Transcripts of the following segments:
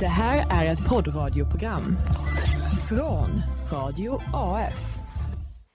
Det här är ett poddradioprogram från Radio AF.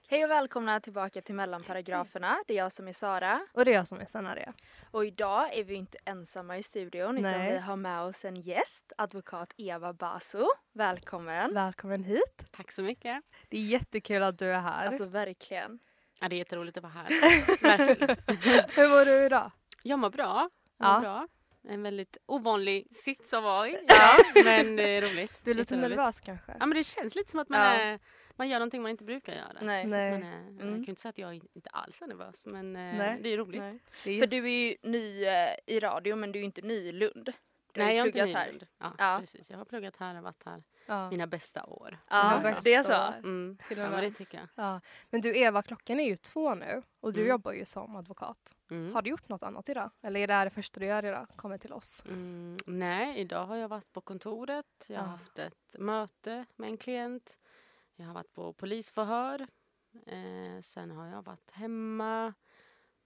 Hej och välkomna tillbaka till mellanparagraferna. Det är jag som är Sara. Och det är jag som är Sanaria. Och idag är vi inte ensamma i studion utan Nej. vi har med oss en gäst, advokat Eva Baso. Välkommen! Välkommen hit. Tack så mycket. Det är jättekul att du är här. Alltså verkligen. Ja, det är jätteroligt att vara här. Hur mår du idag? Jag mår bra. Jag Ja. mår bra. En väldigt ovanlig sits att vara i. Ja. Men det är roligt. Du är lite Jätteroligt. nervös kanske? Ja, men det känns lite som att man, Ja. är, man gör någonting man inte brukar göra. Nej. Så Nej. Man är, Jag Mm. kan ju inte säga att jag inte alls är nervös men eh, Nej. det är roligt. Nej. Det är För du är ju ny eh, i radio men du är inte ny i Lund. Du Nej, jag är inte ny i. Lund. Ja, Ja. precis. Jag har pluggat här och varit här ja. mina bästa år. Ja, bästa det är så. Mm. Till och Ja, med. det tycker jag. Ja. Men du Eva, klockan är ju två nu och du Mm. jobbar ju som advokat. Mm. Har du gjort något annat idag? Eller är det här det första du gör idag? Kommer till oss? Mm, nej, idag har jag varit på kontoret. Jag har Ja. haft ett möte med en klient. Jag har varit på polisförhör. Eh, sen har jag varit hemma,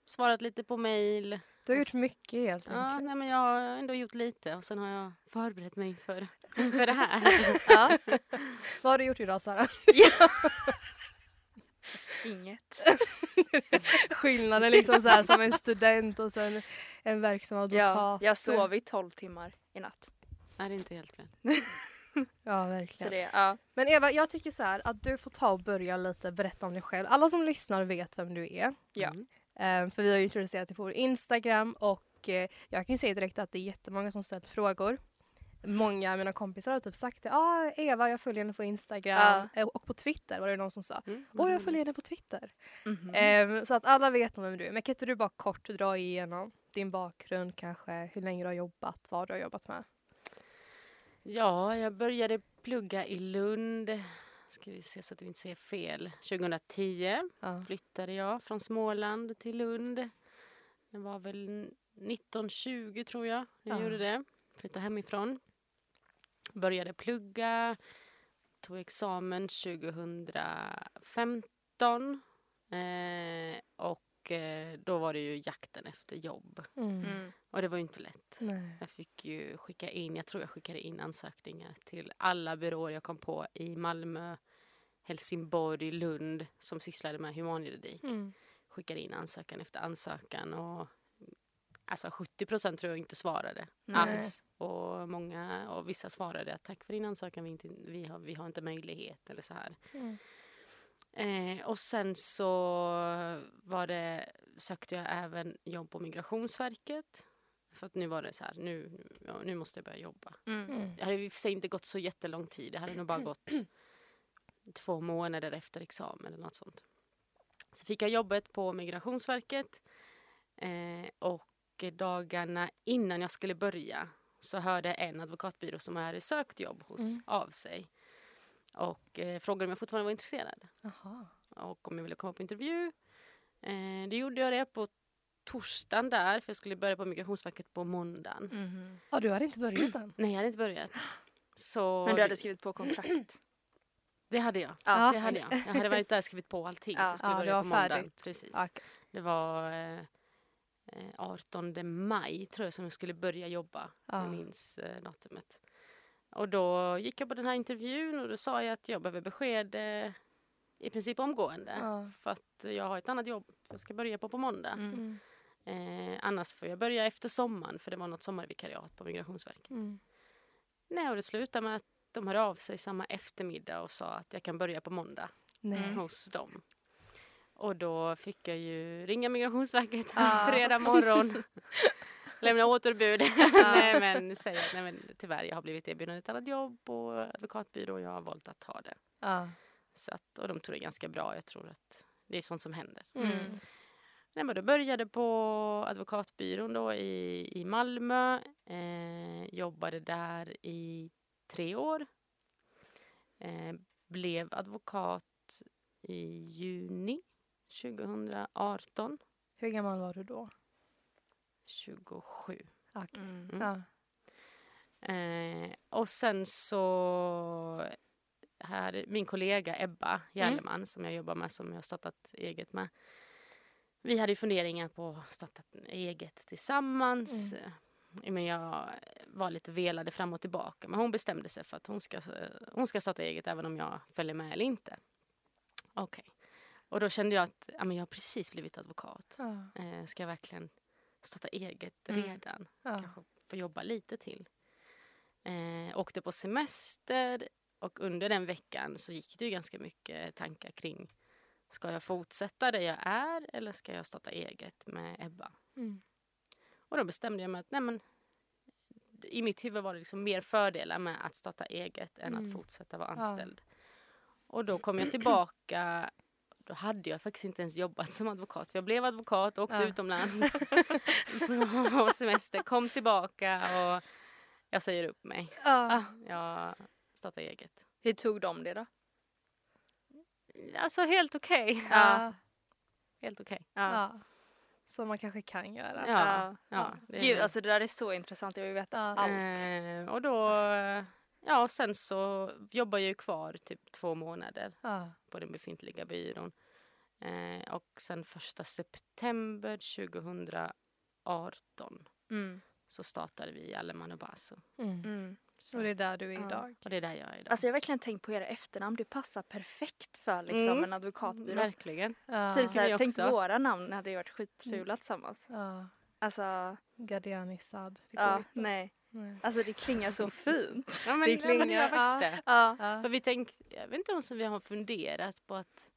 svarat lite på mejl. Du har gjort mycket helt Ja, enkelt. nej, men jag har ändå gjort lite och sen har jag förberett mig för, för det här. Ja. Vad har du gjort idag Sara? Inget. Skillnaden liksom så här som en student och sen en verksam Ja, advokat. jag sov i 12 timmar i natt. nej, det är inte helt fel. Ja, Så verkligen. det, ja. Men Eva, jag tycker så här att du får ta och börja lite berätta om dig själv. Alla som lyssnar vet vem du är. Ja. Mm. Eh, för vi har ju introducerat dig på vår Instagram och eh, jag kan ju säga direkt att det är jättemånga som ställt frågor. Många av mina kompisar har typ sagt det. Ah, Eva, jag följer henne på Instagram. Eh, och på Twitter var det någon som sa. Mm. Åh, jag följer henne på Twitter. Mhm. Eh, så att alla vet nog vem du är. Men kan inte du bara kort dra igenom din bakgrund kanske? Hur länge du har jobbat? Vad du har jobbat med? Ja, jag började plugga i Lund. Ska vi se så att vi inte säger fel. 2010. Ja. flyttade jag från Småland till Lund. Det var väl 1920 tror jag jag Ja. gjorde det. Flyttade hemifrån. Började plugga. Tog examen 2015. Eh, och då var det ju jakten efter jobb. Mm. Mm. Och det var ju inte lätt. Nej. Jag fick ju skicka in, jag tror jag skickade in ansökningar till alla byråer jag kom på i Malmö, Helsingborg, Lund som sysslade med humanjuridik. Mm. Skickade in ansökan efter ansökan och alltså 70 procent tror jag inte svarade Nej. alls. Och många och vissa svarade att tack för din ansökan, vi, inte, vi, har, vi har inte möjlighet eller så här. Mm. Eh, och sen så var det, sökte jag även jobb på Migrationsverket. För att nu var det så här, nu, nu måste jag börja jobba. Mm. Mm. Det hade i och för sig inte gått så jättelång tid. Det hade nog bara gått två månader efter examen eller något sånt. Så fick jag jobbet på Migrationsverket. Eh, och dagarna innan jag skulle börja så hörde en advokatbyrå som jag hade sökt jobb hos Mm. av sig. Och eh, frågade om jag fortfarande var intresserad Jaha. och om jag ville komma på intervju. Eh, det gjorde jag det på torsdagen där, för jag skulle börja på Migrationsverket på måndagen. Mhm. Ja, du hade inte börjat än? Nej, jag hade inte börjat. Så Men du hade skrivit på kontrakt? Det hade jag. Ja. Det hade jag. Jag hade varit där och skrivit på allting. Ja. Så jag skulle Ja, börja var på måndagen. Precis. Okej. Det var eh, eh, 18 maj tror jag som jag skulle börja jobba. Ja. Jag minns eh, datumet. Och då gick jag på den här intervjun och då sa jag att jag behöver besked eh, i princip omgående. Ja. För att jag har ett annat jobb jag ska börja på på måndag. Mm. Mm. Eh, annars får jag börja efter sommaren för det var något sommarvikariat på Migrationsverket. Mm. Nej, och det slutade med att de hörde av sig samma eftermiddag och sa att jag kan börja på måndag Nej. Mm. hos dem. Och då fick jag ju ringa Migrationsverket Ah. fredag morgon. Lämna återbud. nej men säga att nej, men, tyvärr jag har blivit erbjuden ett annat jobb och advokatbyrå och jag har valt att ta det. Ja. Så att, och de tror det är ganska bra. Jag tror att det är sånt som händer. Mm. Nej, men då började på advokatbyrån då i, i Malmö. Eh, jobbade där i tre år. Eh, blev advokat i juni 2018. Hur gammal var du då? 27. Okej. Mm. Mm. Ja. Eh, och sen så här, min kollega Ebba Järleman som jag jobbar med, som jag har startat eget med. Vi hade ju funderingar på att starta eget tillsammans. Eh, Men jag var lite velade fram och tillbaka. Men hon bestämde sig för att hon ska, hon ska starta eget även om jag följer med eller inte. Okej. Okay. Och då kände jag att ja, men jag har precis blivit advokat. Ja. Eh, ska jag verkligen starta eget Mm. redan? Ja. Kanske få jobba lite till. Eh, åkte på semester och under den veckan så gick det ju ganska mycket tankar kring Ska jag fortsätta där jag är eller ska jag starta eget med Ebba? Mm. Och då bestämde jag mig att nej men, i mitt huvud var det liksom mer fördelar med att starta eget än Mm. att fortsätta vara Ja. anställd. Och då kom jag tillbaka då hade jag faktiskt inte ens jobbat som advokat. För jag blev advokat, åkte Ja. utomlands på semester, kom tillbaka och jag säger upp mig. Ja. Ah, jag startar eget. Hur tog de det då? Alltså helt okej. Ja. Helt okej. Ja. Ja. Som man kanske kan göra. Ja. ja, det är Gud, alltså det där är så intressant. Jag vill veta Ja. allt. Eh, och då, ja och sen så jobbar jag ju kvar typ två månader Ja. på den befintliga byrån. Eh, och sen första september 2018 Mm. så startade vi Aleman och Baso. Mm. Mm. Och det är där du är Ja. idag. Och det är där jag är idag. Alltså jag har verkligen tänkt på era efternamn. Det passar perfekt för liksom Mm. en advokatbyrå. Verkligen. Ja. Typ såhär, tänk också. våra namn hade ju varit skitfula tillsammans. Ja. Alltså, Sad. Det går ja, inte. nej. Nej. Alltså det klingar så fint. Ja, men, Det klingar, faktiskt det. Ja. Ja. För vi tänk, jag vet inte om så vi har funderat på att,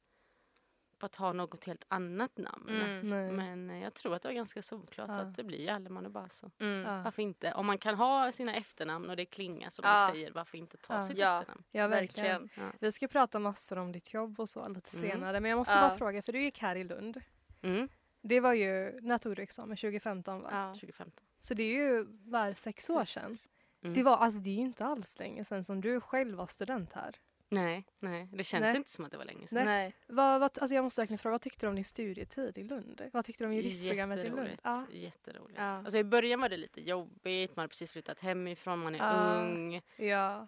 på att ha något helt annat namn. Mm. Men eh, jag tror att det var ganska solklart Ja. att det blir Aleman och Baso. Mm. Ja. Varför inte? Om man kan ha sina efternamn och det klingar som Ja. du säger, varför inte ta Ja. sitt Ja. efternamn? ja, verkligen. Vi ska prata massor om ditt jobb och så lite Mm. senare. Men jag måste Ja. bara fråga, för du gick här i Lund. Mm. Det var ju, när tog du examen? 2015 va? Ja. 2015. Så det är ju var sex år sedan. Mm. Det, var, alltså, det är ju inte alls länge sedan som du själv var student här. Nej, nej, det känns Nej. inte som att det var länge sedan. Nej. Nej. Vad, vad, alltså jag måste verkligen fråga, vad tyckte du om din studietid i Lund? Vad tyckte du om juristprogrammet i Lund? Ja. Jätteroligt. Ja. Alltså I början var det lite jobbigt, man har precis flyttat hemifrån, man är Ja. ung ja.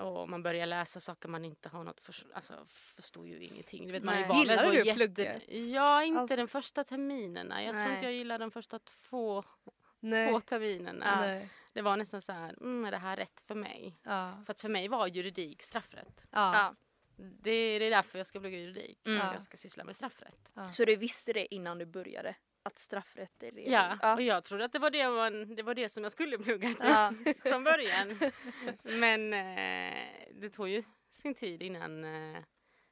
och man börjar läsa saker man inte har något för, alltså förstår ju ingenting. Du vet, man är Gillade du plugget? Ja, inte Alltså- den första terminerna. Jag tror Nej. inte jag gillade de första två, Nej. två terminerna. Nej. Det var nästan så här, mm, är det här rätt för mig? Ja. För att för mig var juridik straffrätt. Ja. Ja. Det, det är därför jag ska plugga juridik. Mm. För att Ja. jag ska syssla med straffrätt. Ja. Så du visste det innan du började? Att straffrätt är det? Ja, Ja. och jag trodde att det var det, man, det var det som jag skulle plugga från början. Men eh, det tog ju sin tid innan, eh,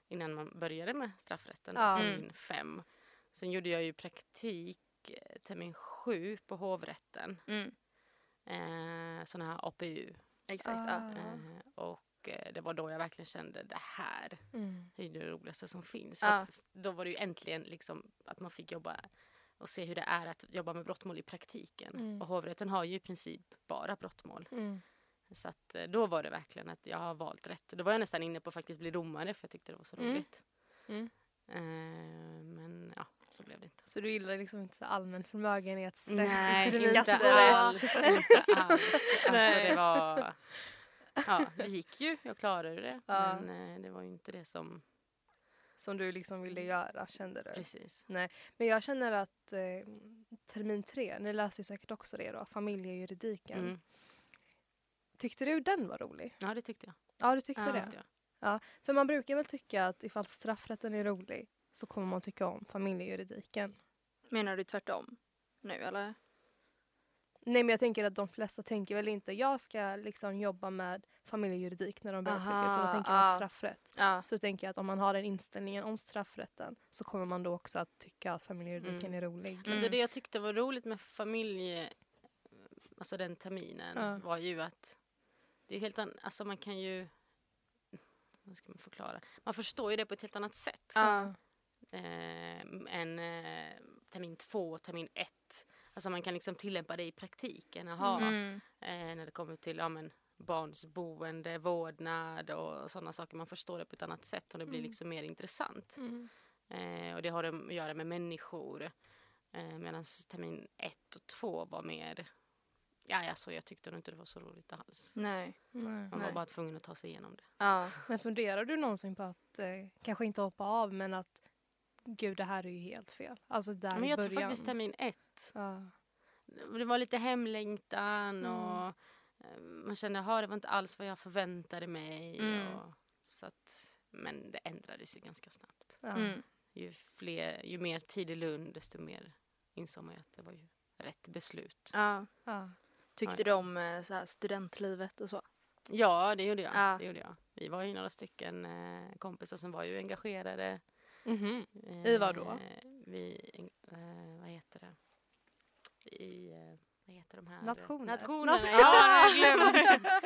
innan man började med straffrätten, Ja. termin Mm. fem. Sen gjorde jag ju praktik termin sju på hovrätten. Mm. Eh, sån här APU. Exakt. Ah. Eh, och eh, det var då jag verkligen kände det här Mm. är det roligaste som finns. Att då var det ju äntligen liksom att man fick jobba och se hur det är att jobba med brottmål i praktiken. Mm. Och hovrätten har ju i princip bara brottmål. Mm. Så att eh, då var det verkligen att jag har valt rätt. Då var jag nästan inne på att faktiskt bli domare för jag tyckte det var så Mm. roligt. Mm. Eh, men ja, så blev det inte. Så du gillar liksom inte så allmän förmögenhetsrätt Nej, inte två? alls. Inte alls. Alltså Nej. det var... Ja, det gick ju. Jag klarade det. Ja. Men eh, det var ju inte det som... Som du liksom ville göra, kände du? Precis. Men jag känner att eh, termin tre, ni läser ju säkert också det då, familjejuridiken. Mm. Tyckte du den var rolig? Ja, det tyckte jag. Ja, du tyckte Ja. det? Tyckte jag. För man brukar väl tycka att ifall straffrätten är rolig så kommer man tycka om familjejuridiken. Menar du tvärtom? Nu eller? Nej men jag tänker att de flesta tänker väl inte jag ska liksom jobba med familjejuridik när de börjar plugga utan då tänker ja. man straffrätt. Ja. Så tänker jag att om man har den inställningen om straffrätten så kommer man då också att tycka att familjejuridiken Mm. är rolig. Mm. Alltså det jag tyckte var roligt med familje... Alltså den terminen Ja. var ju att det är helt an... Alltså man kan ju... Vad ska man förklara? Man förstår ju det på ett helt annat sätt. Ja. Eh, än eh, termin två, termin ett. Alltså man kan liksom tillämpa det i praktiken. Aha, Mm. eh, när det kommer till ja, men, barns boende, vårdnad och sådana saker. Man förstår det på ett annat sätt och det blir Mm. liksom mer intressant. Mm. Eh, och det har att göra med människor. Eh, Medan termin ett och två var mer... Ja, alltså, jag tyckte nog inte det var så roligt alls. Nej. Nej. Man var Nej. bara tvungen att ta sig igenom det. Ja. Men funderar du någonsin på att eh, kanske inte hoppa av men att gud det här är ju helt fel. Alltså där Men jag början. tror faktiskt termin ett. Ja. det var lite hemlängtan Mm. och eh, man kände att det var inte alls vad jag förväntade mig. Mm. Och, så att, men det ändrades ju ganska snabbt. Ja. Mm. Ju, fler, ju mer tid i Lund desto mer insåg man ju att det var ju rätt beslut. Ja. Ja. Tyckte du om eh, så här, studentlivet och så? Ja, det gjorde jag. Ja. Det gjorde jag. Vi var ju några stycken eh, kompisar som var ju engagerade. Mhm. Eh, I vad då? Vi, eh, vad heter det? I, eh, vad heter de här? Nationer. Nationerna, Nation- ja,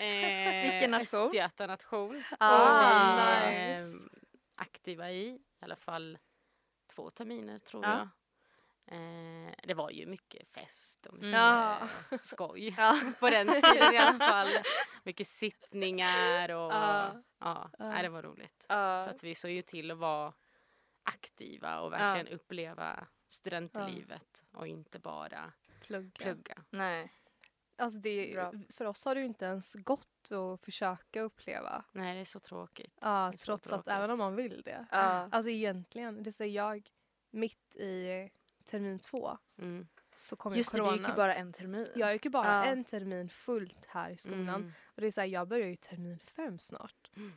eh, Vilken nation? Östgötanation. Ah, var vi, eh, nice. aktiva i, i alla fall två terminer tror Ja. jag. Eh, det var ju mycket fest och mycket Ja. eh, skoj Ja. på den tiden i alla fall. Mycket sittningar och Ja. ja, nej, det var roligt. Så att vi såg ju till att vara aktiva och verkligen uppleva studentlivet och inte bara Plugga. plugga. Nej. Alltså det, Bra. för oss har det ju inte ens gått att försöka uppleva. Nej, det är så tråkigt. Ja, trots att tråkigt. även om man vill det. Ja. Alltså egentligen, det säger jag, mitt i termin två Mm. så kom Just det, corona. det gick ju bara en termin. Jag gick ju bara Ja. en termin fullt här i skolan. Mm. Och det är så här, jag börjar ju termin fem snart. Mm.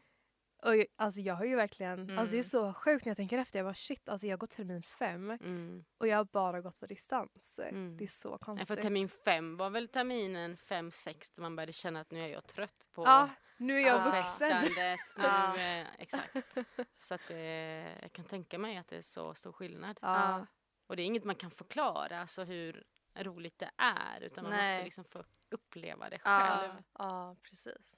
Och jag, alltså jag har ju verkligen, alltså det är Mm. så sjukt när jag tänker efter. Jag bara shit, alltså jag har gått termin fem Mm. och jag har bara gått på distans. Mm. Det är så konstigt. för termin fem var väl terminen fem, sex där man började känna att nu är jag trött på Ja, nu är jag Ah. vuxen. Ja. Nu, eh, exakt. Så att eh, jag kan tänka mig att det är så stor skillnad. Ja. Och det är inget man kan förklara, alltså hur roligt det är. Utan man Nej. måste liksom få uppleva det Ja. själv. ja, precis.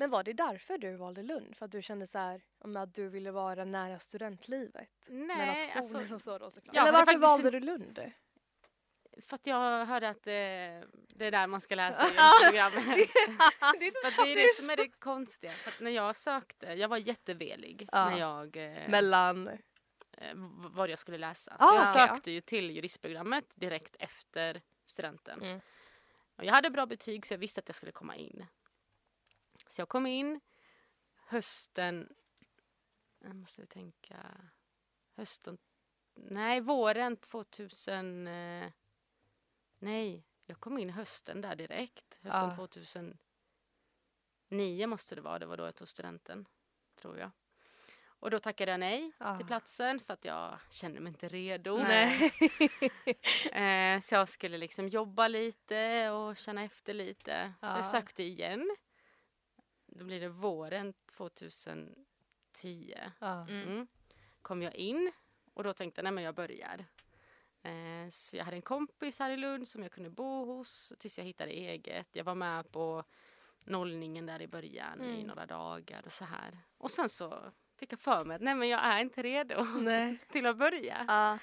Men var det därför du valde Lund? För att du kände så här, om att du ville vara nära studentlivet? Nej, alltså, och så då såklart. jag Eller varför faktiskt- valde du Lund? för att jag hörde att eh, det är där man ska läsa i programmet. det är det är det som är det konstiga. För att när jag sökte, jag var jättevelig Ja. när jag eh, Mellan... eh, vad jag skulle läsa. Ah, så jag okej, ja. sökte ju till juristprogrammet direkt efter studenten. Mm. Och jag hade bra betyg så jag visste att jag skulle komma in. Så jag kom in hösten, jag måste tänka, hösten, nej våren 2000, eh, nej jag kom in hösten där direkt. Hösten Ja. 2009 måste det vara, det var då jag tog studenten, tror jag. Och då tackade jag nej Ja. till platsen för att jag kände mig inte redo. Nej. Eh, så jag skulle liksom jobba lite och känna efter lite. Så Ja. jag sökte igen. Då blir det våren 2010. Ja. Mm. Mm. Kom jag in och då tänkte jag nej men jag börjar. Eh, så jag hade en kompis här i Lund som jag kunde bo hos tills jag hittade eget. Jag var med på nollningen där i början i Mm. några dagar och så här. Och sen så fick jag för mig att nej men jag är inte redo Nej. till att börja. Ja.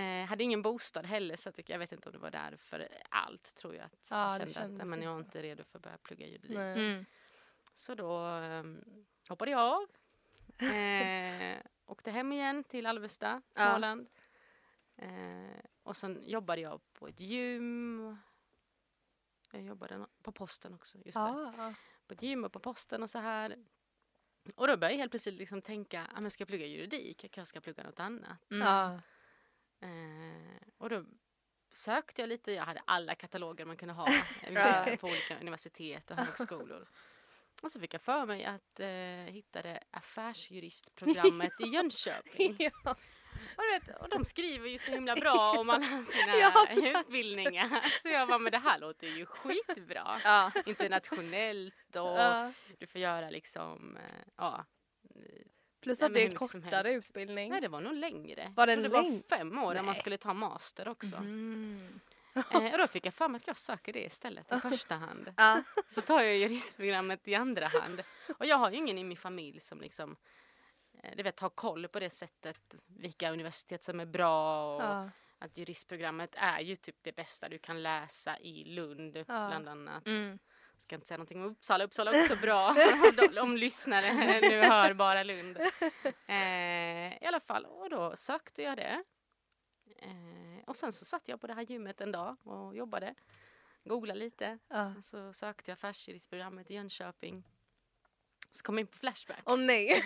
Eh, hade ingen bostad heller så jag vet inte om det var därför allt tror jag att Ja, jag kände att men jag är inte. redo för att börja plugga juridik. Mm. Så då ehm, hoppade jag av. Eh, åkte hem igen till Alvesta, Ja. Småland. Eh, och sen jobbade jag på ett gym. Jag jobbade nå- på posten också, just det. Ja. På ett gym och på posten och så här. Och då började jag helt plötsligt liksom tänka, ah, men ska jag plugga juridik? Jag kanske ska plugga något annat. Mm. Ja. Eh, och då sökte jag lite, jag hade alla kataloger man kunde ha Ja. på olika universitet och högskolor. Och så fick jag för mig att eh, hittade affärsjuristprogrammet i Jönköping. ja. Och, du vet, och de skriver ju så himla bra om alla sina Ja, jag utbildningar. Så jag bara, men det här låter ju skitbra. Ja. Internationellt och Ja. du får göra liksom, eh, ja. Plus att det är en kortare utbildning. Nej det var nog längre. Var jag den tror det läng- var fem år när man skulle ta master också. Mm. Eh, och då fick jag för mig att jag söker det istället i första hand. Ja. Så tar jag juristprogrammet i andra hand. Och jag har ju ingen i min familj som liksom eh, du vet, har koll på det sättet vilka universitet som är bra och Ja. att juristprogrammet är ju typ det bästa du kan läsa i Lund bland annat. Mm. Ska inte säga någonting om Uppsala, Uppsala är också bra om, om lyssnare nu hör bara Lund. Eh, I alla fall, och då sökte jag det. Eh, och sen så satt jag på det här gymmet en dag och jobbade. Googlade lite. Ja. Och så sökte jag affärsjuristprogrammet i Jönköping. Så kom jag in på Flashback. Åh nej.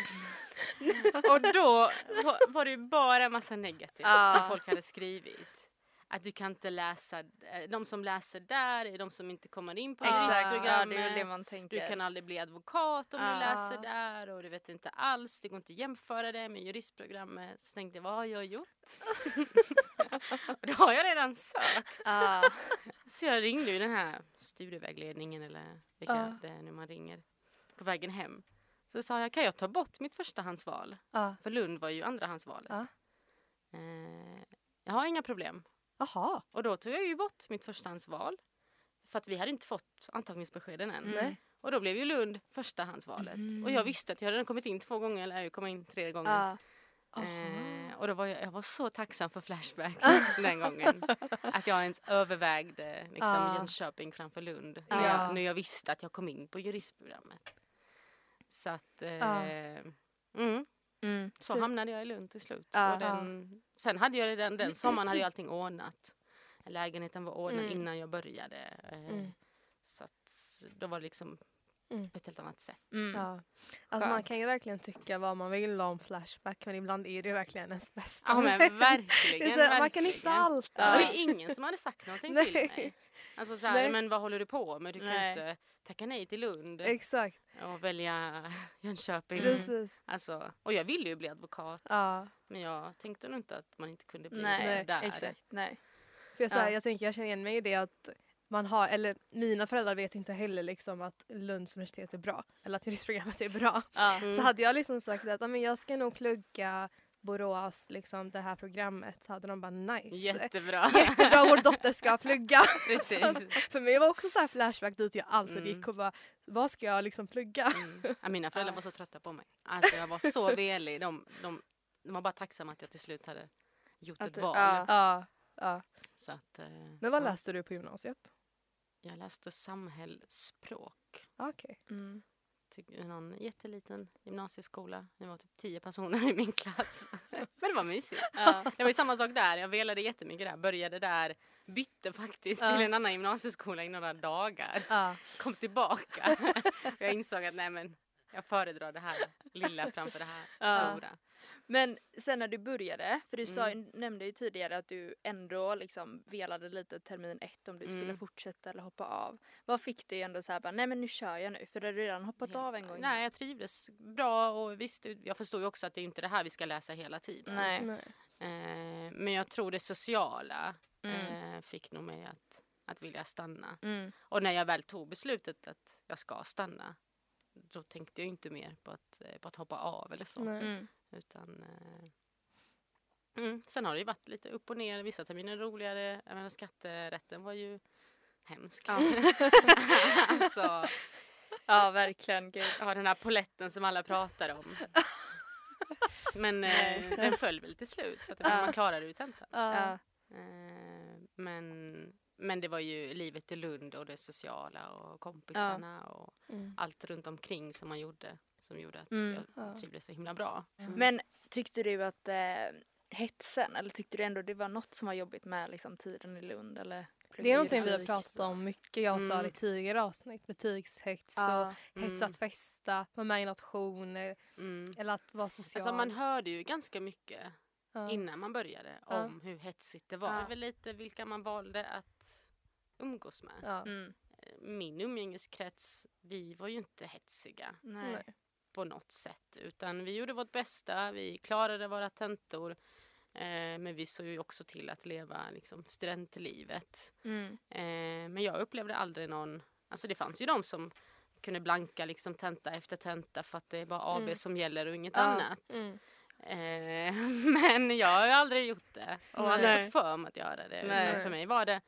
Och då var, var det ju bara massa negativt Ja. som folk hade skrivit. Att du kan inte läsa, eh, de som läser där är de som inte kommer in på Exakt, ja, juristprogrammet. det är det man tänker. Du kan aldrig bli advokat om Ja. du läser där och du vet inte alls, det går inte att jämföra det med juristprogrammet. Så tänkte jag, vad har jag gjort? och då har jag redan sökt. Ja. Så jag ringde ju den här studievägledningen eller vilka Ja. det är nu man ringer på vägen hem. Så sa jag, kan jag ta bort mitt förstahandsval? Ja. För Lund var ju andrahandsvalet. Ja. Eh, jag har inga problem. Jaha. Och då tog jag ju bort mitt förstahandsval. För att vi hade inte fått antagningsbeskeden än. Nej. Och då blev ju Lund förstahandsvalet. Mm. Och jag visste att jag hade redan kommit in två gånger, eller jag kom in tre gånger. Ja. Eh, och då var jag, jag var så tacksam för Flashback den gången. Att jag ens övervägde liksom, Ja. Jönköping framför Lund. Ja. När, jag, när jag visste att jag kom in på juristprogrammet. Så att, eh, mm, Mm. så Så- hamnade jag i Lund till slut. Ja. och den, sen hade jag den, den sommaren hade jag allting ordnat. Lägenheten var ordnad Mm. innan jag började. Eh, Mm. Så att då var det liksom Mm. på ett helt annat sätt. Mm. Ja. Alltså man kan ju verkligen tycka vad man vill om Flashback men ibland är det verkligen ens bästa. Ja men det verkligen. är så, man kan verkligen. hitta allt Ja. där. Det är ingen som hade sagt någonting till Nej. mig. Alltså så här, Nej. men vad håller du på med? Du kan Nej. inte tacka nej till Lund Exakt, och välja Jönköping. precis. Alltså, och jag ville ju bli advokat. Ja. Men jag tänkte nog inte att man inte kunde bli Nej, det där. exakt. Nej. För jag, så här, Ja. jag tänker, jag känner igen mig i det att man har, eller mina föräldrar vet inte heller liksom att Lunds universitet är bra. Eller att juristprogrammet är bra. Ja. Mm. Så hade jag liksom sagt att "Ja, men jag ska nog plugga Borås, liksom det här programmet. Så hade de bara nice. Jättebra. Jättebra, vår dotter ska plugga. Precis. För mig var också så här flashback dit jag alltid Mm. gick och bara, vad ska jag liksom plugga? Mm. Ja, mina föräldrar var så trötta på mig. Alltså jag var så velig. De, de, de var bara tacksamma att jag till slut hade gjort Att ett val. ja. Ja, ja. Så att, eh, Men vad ja. läste du på gymnasiet? Jag läste samhällsspråk. Okej. Mm. Till någon jätteliten gymnasieskola. Det var typ tio personer i min klass. Men det var mysigt. Ja. Det var ju samma sak där. Jag velade jättemycket där. Började där. Bytte faktiskt Ja. till en annan gymnasieskola i några dagar. Ja. Kom tillbaka. jag insåg att nej men jag föredrar det här lilla framför det här stora. Men sen när du började, för du sa, Mm. nämnde ju tidigare att du ändå liksom velade lite termin ett om du skulle Mm. fortsätta eller hoppa av. Vad fick du ändå så här bara, nej men nu kör jag nu för du hade redan hoppat av en gång. Nej jag trivdes bra och visst jag förstod ju också att det är inte det här vi ska läsa hela tiden. Nej. Nej. Eh, men jag tror det sociala Mm. eh, fick nog mig att, att vilja stanna. Mm. Och när jag väl tog beslutet att jag ska stanna då tänkte jag inte mer på att, eh, på att hoppa av eller så. Nej. Utan, eh, mm, sen har det ju varit lite upp och ner. Vissa terminer roligare. Jag menar, skatterätten var ju hemsk. Ja. alltså, Ja verkligen. Gud. ja, den här poletten som alla pratar om. Men eh, den föll väl till slut för att Ja. man klarade ju tentan. Ja. Ja. Eh, men, men det var ju livet i Lund och det sociala och kompisarna och Mm. allt runt omkring som man gjorde som gjorde att Mm. jag Ja. trivdes så himla bra. Mm. Men tyckte du att eh, hetsen, eller tyckte du ändå det var något som var jobbigt med liksom, tiden i Lund? Eller Det är någonting vi har pratat om mycket. Jag sa Mm. det i tidigare avsnitt. Betygshets Ja. och hets att festa, vara med i nationer Mm. eller att vara social. Alltså man hörde ju ganska mycket ja. innan man började Ja. om hur hetsigt det var. Ja. Det väl lite vilka man valde att umgås med. Ja. Mm. Min umgängeskrets, vi var ju inte hetsiga Nej. Nej. På något sätt. Utan vi gjorde vårt bästa, vi klarade våra tentor. Eh, men vi såg ju också till att leva liksom, studentlivet. Mm. Eh, men jag upplevde aldrig någon, alltså det fanns ju de som kunde blanka liksom tenta efter tenta för att det är bara AB Mm. som gäller och inget Ja. annat. Mm. Eh, men jag har aldrig gjort det och Nej. aldrig fått för mig att göra det. För mig var det, nej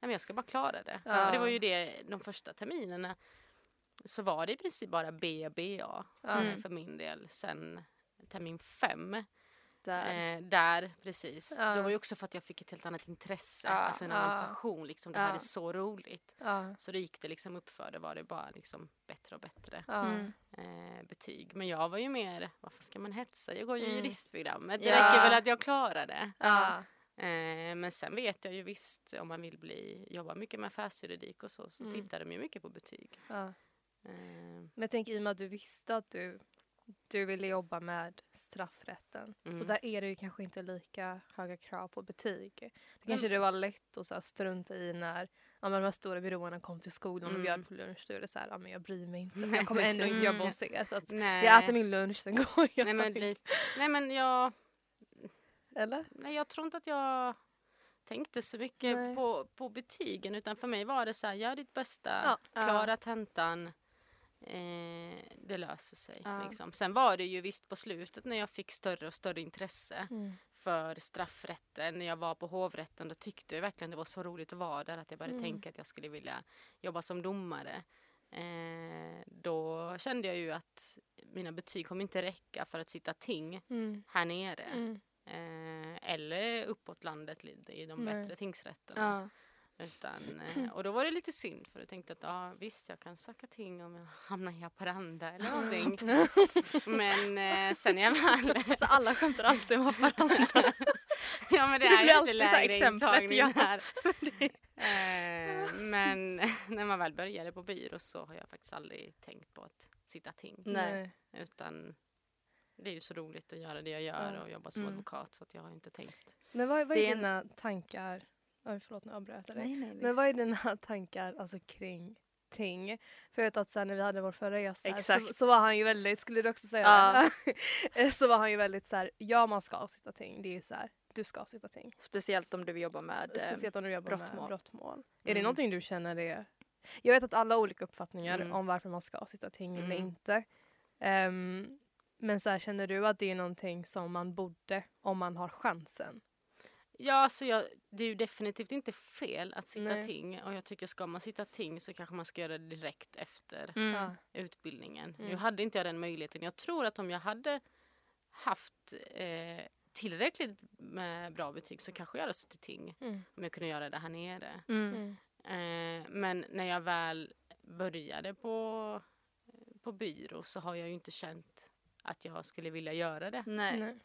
men jag ska bara klara det. Ja. Och det var ju det de första terminerna så var det i princip bara B och BA Ja. eh, Mm. för min del. Sen termin fem, Där. eh, där precis. Ja. Det var ju också för att jag fick ett helt annat intresse, Ja. alltså en annan Ja. passion. Liksom. Det här är så roligt. Så då gick det liksom upp för det var det bara liksom bättre och bättre. Mm. eh, betyg. Men jag var ju mer, varför ska man hetsa? Jag går ju Mm. juristprogrammet. Det räcker väl att jag klarar det. Eh, men sen vet jag ju visst om man vill bli, jobba mycket med affärsjuridik och så, så Mm. tittar de ju mycket på betyg. Eh, Men jag tänker i och med att du visste att du, du ville jobba med straffrätten. Och mm. där är det ju kanske inte lika höga krav på betyg. Då Men- kanske det var lätt att så här strunta i när ja, men de här stora byråerna kom till skolan och Mm. bjöd på lunch. Då är det så här, ja, men jag bryr mig inte. Nej, Jag kommer ändå precis. inte jobba Mm. hos er. Så att Nej. jag äter min lunch, sen går jag. Nej men, nej men jag, Eller? nej, jag tror inte att jag tänkte så mycket Nej. på, på betygen utan för mig var det så här, gör ditt bästa, Ja. klara tentan, eh, det löser sig. Ja. Liksom. Sen var det ju visst på slutet när jag fick större och större intresse Mm. för straffrätten, när jag var på hovrätten, då tyckte jag verkligen det var så roligt att vara där att jag började Mm. tänka att jag skulle vilja jobba som domare. Eh, då kände jag ju att mina betyg kommer inte räcka för att sitta ting Mm. här nere. Mm. Eh, eller uppåt landet i de bättre tingsrätterna. Ja. Utan, eh, och då var det lite synd för jag tänkte att ja, visst jag kan söka ting om jag hamnar i Haparanda eller någonting. Men eh, sen när jag väl... Så alla skämtar alltid om varandra. ja men det Det är ju lite lägre intagning ja. här. Eh, men när man väl började på byrå så har jag faktiskt aldrig tänkt på att sitta ting. Nej. Utan det är ju så roligt att göra det jag gör och jobba som Mm. advokat så att jag har inte tänkt. Men vad, vad är dina tankar? Oj, förlåt, nu avbröt jag dig. Nej, nej, nej. Men vad är dina tankar alltså, kring ting? För jag vet att sen när vi hade vår förra resa så, så var han ju väldigt, skulle du också säga Ja. det? så var han ju väldigt så här, ja man ska sitta ting. Det är så här, du ska sitta ting. Speciellt om du jobbar med eh, Speciellt om du jobbar brottmål. med brottmål. Är det Mm. någonting du känner är... Jag vet att alla har olika uppfattningar Mm. om varför man ska sitta ting eller Mm. inte. Ehm, men så här, känner du att det är någonting som man borde om man har chansen? Ja, alltså jag, det är ju definitivt inte fel att sitta Nej. ting och jag tycker ska man sitta ting så kanske man ska göra det direkt efter Mm. Utbildningen. Nu Mm. hade inte jag den möjligheten. Jag tror att om jag hade haft eh, tillräckligt med bra betyg så kanske jag hade suttit ting Mm. om jag kunde göra det här nere. Mm. Mm. Eh, men när jag väl började på, på byrå så har jag ju inte känt att jag skulle vilja göra det. Nej. Nej.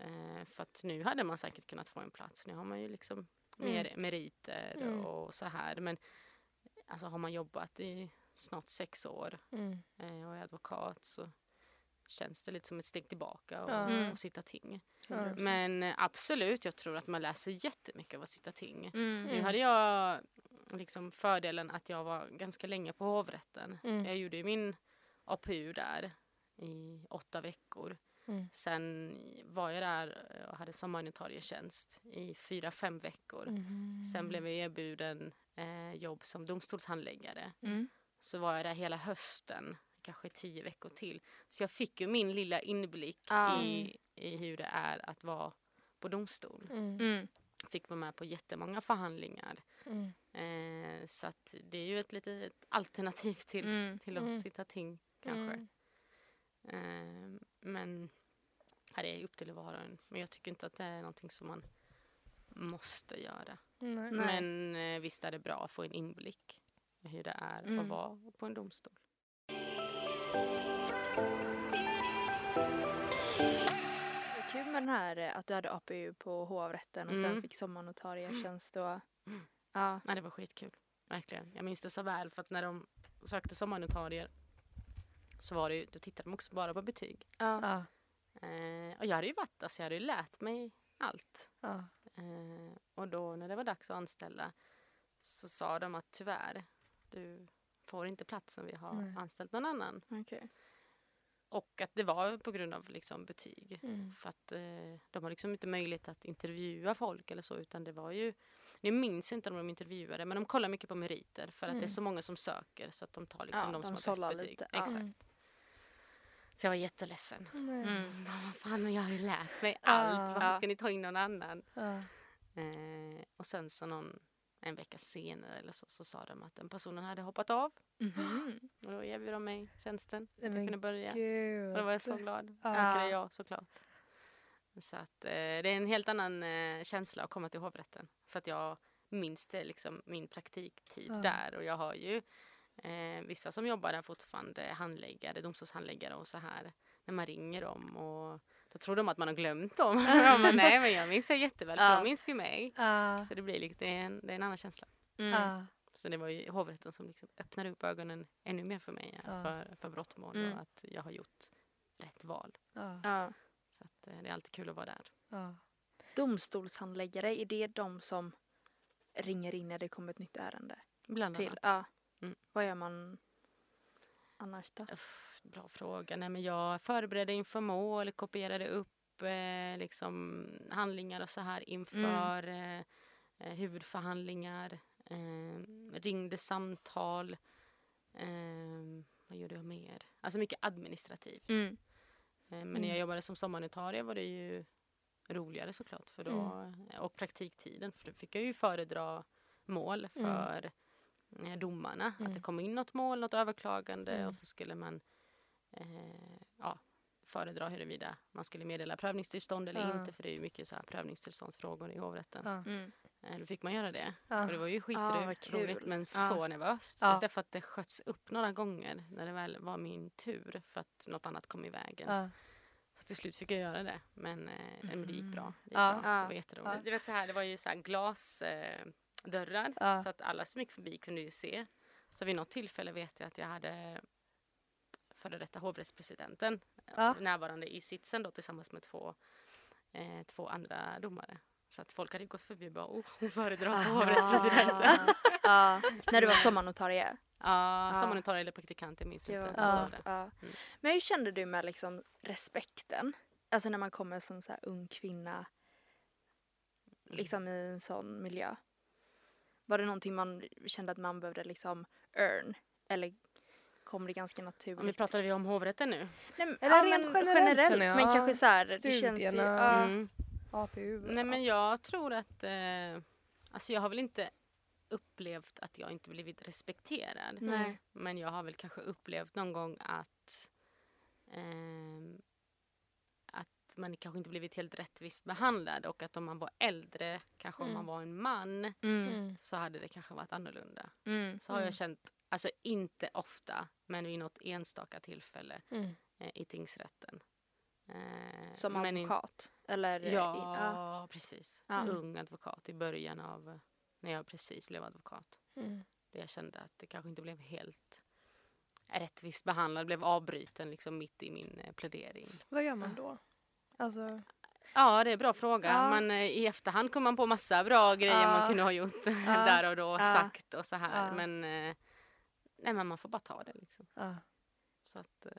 Eh, för att nu hade man säkert kunnat få en plats. Nu har man ju liksom Mm. mer meriter Mm. och så här. Men alltså har man jobbat i snart sex år Mm. eh, och är advokat så känns det lite som ett steg tillbaka och. Mm. och sitta ting. Ja. Men eh, absolut, jag tror att man läser jättemycket av att sitta ting. Mm. Nu hade jag liksom fördelen att jag var ganska länge på hovrätten. Mm. Jag gjorde ju min APU där i åtta veckor. Mm. Sen var jag där och hade sommarnotarietjänst i fyra, fem veckor. Mm. Sen blev jag erbjuden eh, jobb som domstolshandläggare. Mm. Så var jag där hela hösten, kanske tio veckor till. Så jag fick ju min lilla inblick i, i hur det är att vara på domstol. Mm. Mm. Fick vara med på jättemånga förhandlingar. Mm. Eh, så att det är ju ett litet alternativ till, Mm. till att Mm. sitta ting kanske. Mm. Eh, men ja, det är upp till var och en. Men jag tycker inte att det är någonting som man måste göra. Nej. Men eh, visst är det bra att få en inblick i hur det är att Mm. vara på en domstol. Det är kul med den här eh, att du hade APU på hovrätten och sen Mm. fick sommarnotarietjänst. Och, Mm. ja. Nej, det var skitkul. Verkligen. Jag minns det så väl för att när de sökte sommarnotarier så var det ju, då tittade de också bara på betyg. Ja. Ja. Eh, och jag hade ju varit där så jag hade ju lärt mig allt. Ja. Eh, och då när det var dags att anställa så sa de att tyvärr, du får inte platsen, vi har Nej. anställt någon annan. Okej. Och att det var på grund av liksom betyg. Mm. För att eh, de har liksom inte möjlighet att intervjua folk eller så utan det var ju Nu minns inte om de intervjuade men de kollar mycket på meriter för att det är Mm. så många som söker så att de tar liksom Ja, de de som har sållar bäst betyg. lite. Exakt. Mm. Så jag var jätteledsen. Nej. Mm. Vad fan, men jag har ju lärt mig allt. Varför ska ni ta in någon annan? Eh, och sen så någon, en vecka senare eller så, så sa de att den personen hade hoppat av. Mhm. Och då erbjöd de mig tjänsten. Nej, jag kunde börja. Gud. Och då var jag så glad. Ja. Tackade jag såklart. Så att eh, det är en helt annan eh, känsla att komma till hovrätten. För att jag minns det liksom min praktiktid Ja. där. Och jag har ju eh, vissa som jobbar där fortfarande, handläggare, domstolshandläggare och så här. När man ringer dem och då tror de att man har glömt dem. Bara, Nej men jag minns jag jätteväl för Ja. de minns ju mig. Ja. Så det blir lite, det är en, det är en annan känsla. Mm. Ja. Så det var ju hovrätten som liksom öppnade upp ögonen ännu mer för mig Ja. för, för brottmål Mm. och att jag har gjort rätt val. Ja. Ja. Så att, eh, det är alltid kul att vara där. Ja. Domstolshandläggare, är det de som ringer in när det kommer ett nytt ärende? Bland Till? annat. Ja. Mm. Vad gör man annars då? Uff, bra fråga. Nej, men jag förberedde inför mål, kopierade upp eh, liksom, handlingar och så här inför eh, eh, huvudförhandlingar. Eh, ringde samtal. Eh, vad gjorde jag mer? Alltså mycket administrativt. Mm. Eh, Men när jag jobbade som sommarnotarie var det ju roligare såklart. För då, Och praktiktiden, för då fick jag ju föredra mål för eh, domarna. Att Mm. det kom in något mål, något överklagande Mm. och så skulle man eh, ja, föredra huruvida man skulle meddela prövningstillstånd eller Ja. inte. För det är ju mycket så här prövningstillståndsfrågor i hovrätten. Ja. Mm. Eh, då fick man göra det. Ja. Och det var ju skitroligt kul. men Ja. så nervöst. Ja. Istället för att det sköts upp några gånger när det väl var min tur för att något annat kom i vägen. Ja. Så till slut fick jag göra det. Men, eh, men det gick bra. Det, gick Ja. bra. Ja. det var jätteroligt. Ja. Du vet så här, det var ju så här glasdörrar eh, dörrar, Ja. så att alla som gick förbi kunde ju se. Så vid något tillfälle vet jag att jag hade före detta hovrättspresidenten eh, Ja. närvarande i sitsen då tillsammans med två, eh, två andra domare. Så att folk hade gått förbi och bara oh, hon föredrar Ah. hovrättspresidenten. ja. När du var sommarnotarie? Ja, Ja. sommarnotarie eller praktikant, jag minns inte. Ja. Ja. Mm. Men hur kände du med liksom respekten? Alltså när man kommer som så ung kvinna Mm. liksom i en sån miljö. Var det någonting man kände att man behövde liksom earn? Eller kom det ganska naturligt? Om vi pratade vi om hovrätten nu? Nej, men- Eller ja, rent men generellt, jag. men Ja, kanske så här, det känns ju, studierna. ja, Mm. APU. Nej men jag tror att, eh, alltså jag har väl inte upplevt att jag inte blivit respekterad. Nej. Men jag har väl kanske upplevt någon gång att ehm, att man kanske inte blivit helt rättvist behandlad och att om man var äldre, kanske om Mm. man var en man, Mm. Mm. så hade det kanske varit annorlunda. Mm. Så har Mm. jag känt, alltså inte ofta, men vid något enstaka tillfälle Mm. eh, i tingsrätten. Eh, Som men in- advokat? Eller? Ja, ja. precis. Ja. Ung advokat i början av när jag precis blev advokat. Mm. Där jag kände att det kanske inte blev helt rättvist behandlad, blev avbruten liksom mitt i min eh, plädering. Vad gör man då? Alltså, Ja, det är en bra fråga. Ja. Man, eh, I efterhand kom man på massa bra grejer Ja. man kunde ha gjort där och då, Ja. sagt och så här. Ja. Men, eh, nej, men man får bara ta det liksom. ja. Så att, eh,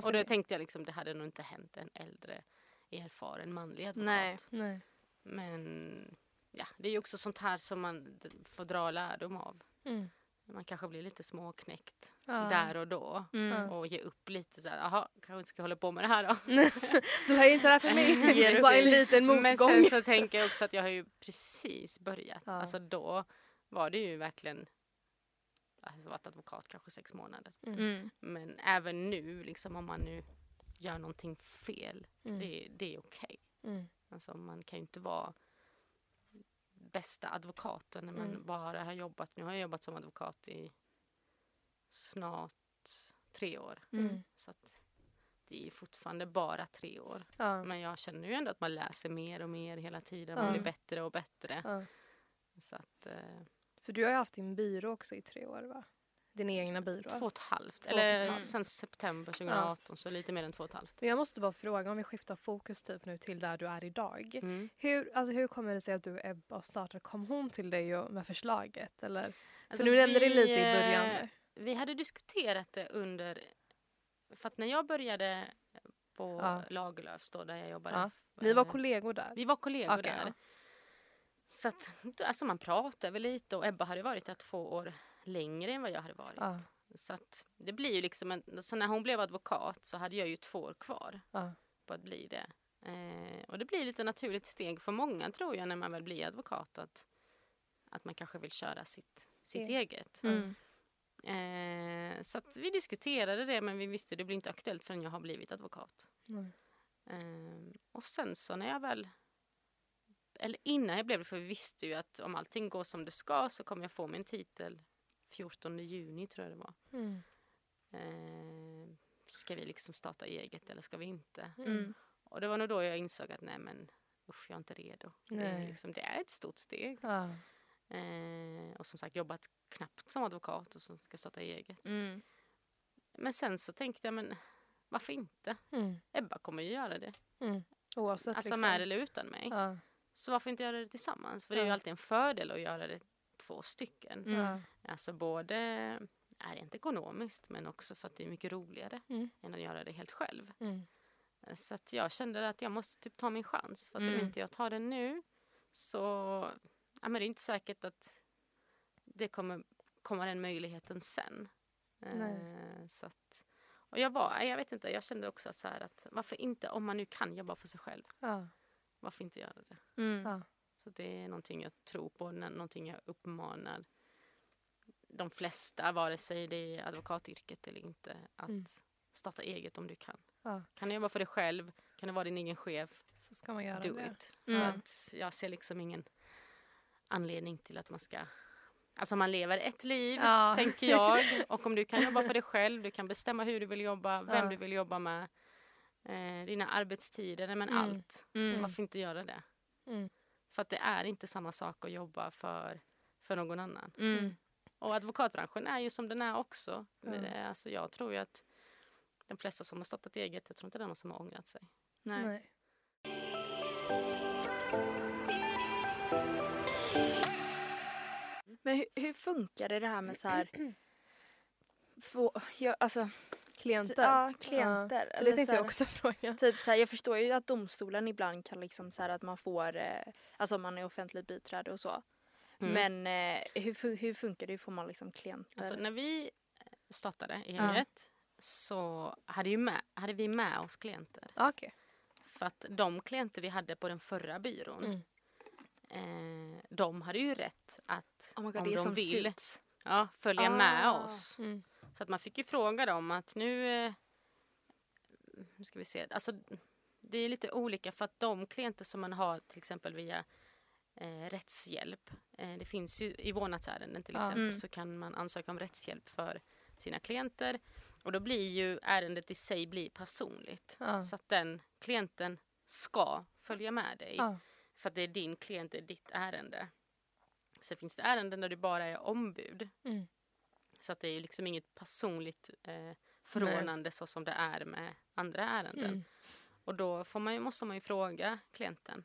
ska och då tänkte jag liksom, det hade nog inte hänt en äldre erfaren manlig advokat. Nej. Nej. Men ja, det är ju också sånt här som man får dra lärdom av. Mm. Man kanske blir lite småknäckt Ja. där och då. Mm. Ja. Och ge upp lite så här, jaha, kanske inte ska hålla på med det här då. Du har inte det här för mig. Ger Det var en liten motgång. Men sen så tänker jag också att jag har ju precis börjat. Ja. Alltså då var det ju verkligen, alltså varit advokat kanske sex månader. Mm. Men även nu, liksom om man nu gör någonting fel, Mm. det, det är okej. Mm. Alltså man kan ju inte vara bästa advokaten när man Mm. bara har jobbat. Nu har jag jobbat som advokat i snart tre år. Mm. Så att det är fortfarande bara tre år. Ja. Men jag känner ju ändå att man läser mer och mer hela tiden. Man Ja. blir bättre och bättre. Ja. Så att eh, För du har ju haft din byrå också i tre år va? Din egna byrå. två och ett halvt. Två Eller halvt. sen september 2018 så lite mer än två och ett halvt. Men jag måste bara fråga om vi skiftar fokus typ nu till där du är idag. Mm. Hur, alltså, hur kommer det sig att du och Ebba startade? Kom hon till dig med förslaget? Eller? Alltså, För du nämnde det lite i början. eh, där. Vi hade diskuterat det under... För att när jag började på Ja. Lagerlöfs då, där jag jobbade. Ja. Ni var eh, kollegor där? Vi var kollegor Okej, där. ja. Så att, alltså man pratade väl lite och Ebba hade varit där två år längre än vad jag hade varit. Ja. Så att det blir ju liksom en, så när hon blev advokat så hade jag ju två år kvar Ja. på att bli det. Eh, och det blir lite naturligt steg för många tror jag när man väl blir advokat att, att man kanske vill köra sitt, sitt Ja. eget. Mm. Eh, så att vi diskuterade det men vi visste det blir inte aktuellt förrän jag har blivit advokat. Mm. Eh, och sen så när jag väl eller innan jag blev det, för vi visste ju att om allting går som det ska så kommer jag få min titel 14 juni tror jag det var. Mm. Eh, ska vi liksom starta eget eller ska vi inte? Mm. Och det var nog då jag insåg att nej men usch jag är inte redo. Det är, liksom, det är ett stort steg. Ja. Eh, och som sagt jobbat knappt som advokat och som ska starta eget. Mm. Men sen så tänkte jag, men varför inte? Mm. Ebba kommer ju göra det. Mm. Oavsett Alltså liksom. med eller utan mig. Ja. Så varför inte göra det tillsammans? För det är ju alltid en fördel att göra det två stycken. Mm. Alltså både är rent ekonomiskt men också för att det är mycket roligare Mm. än att göra det helt själv. Mm. Så att jag kände att jag måste typ ta min chans. För att Mm. om inte jag tar den nu så ja, men det är inte säkert att det kommer komma den möjligheten sen. Nej. Eh, så att, och jag var, jag vet inte, jag kände också så här att varför inte, om man nu kan jobba för sig själv, Ja. varför inte göra det? Mm. Ja. Så det är någonting jag tror på, nå- någonting jag uppmanar de flesta, vare sig det är advokatyrket eller inte, att Mm. starta eget om du kan. Ja. Kan du jobba för dig själv, kan du vara din egen chef, Så ska man göra do det. it. Mm. Att jag ser liksom ingen anledning till att man ska Alltså man lever ett liv, Ja. tänker jag. Och om du kan jobba för dig själv, du kan bestämma hur du vill jobba, vem Ja. du vill jobba med, eh, dina arbetstider, men Mm. allt. Mm. Varför inte göra det? Mm. För att det är inte samma sak att jobba för, för någon annan. Mm. Och advokatbranschen är ju som den är också. Är, alltså jag tror ju att de flesta som har startat eget, jag tror inte det är någon som har ångrat sig. Nej. Nej. Men hur, hur funkar det, det här med så här... Få, ja, alltså, Klienter. ja, klienter. Ja. eller Det tänkte jag också fråga. Typ så här, jag förstår ju att domstolen ibland kan liksom så här att man får, eh, alltså om man är offentligt biträde och så. Mm. Men eh, hur, hur funkar det? Hur får man liksom klienter? Alltså när vi startade Ja. eget så hade, ju med, hade vi med oss klienter. Ja, Okej. För att de klienter vi hade på den förra byrån, Mm. eh, de hade ju rätt att oh God, om de som vill ja, följa med Ah. oss. Mm. Så att man fick ju fråga dem att nu, eh, nu ska vi se, alltså det är lite olika för att de klienter som man har till exempel via eh, rättshjälp, eh, det finns ju i vårdnadsärenden till exempel Mm. så kan man ansöka om rättshjälp för sina klienter och då blir ju ärendet i sig blir personligt. Ja. Så att den klienten ska följa med dig Ja. för att det är din klient, det är ditt ärende. Sen finns det ärenden där du bara är ombud. Så att det är ju liksom inget personligt eh, förordnande så som det är med andra ärenden. Mm. Och då får man ju, måste man ju fråga klienten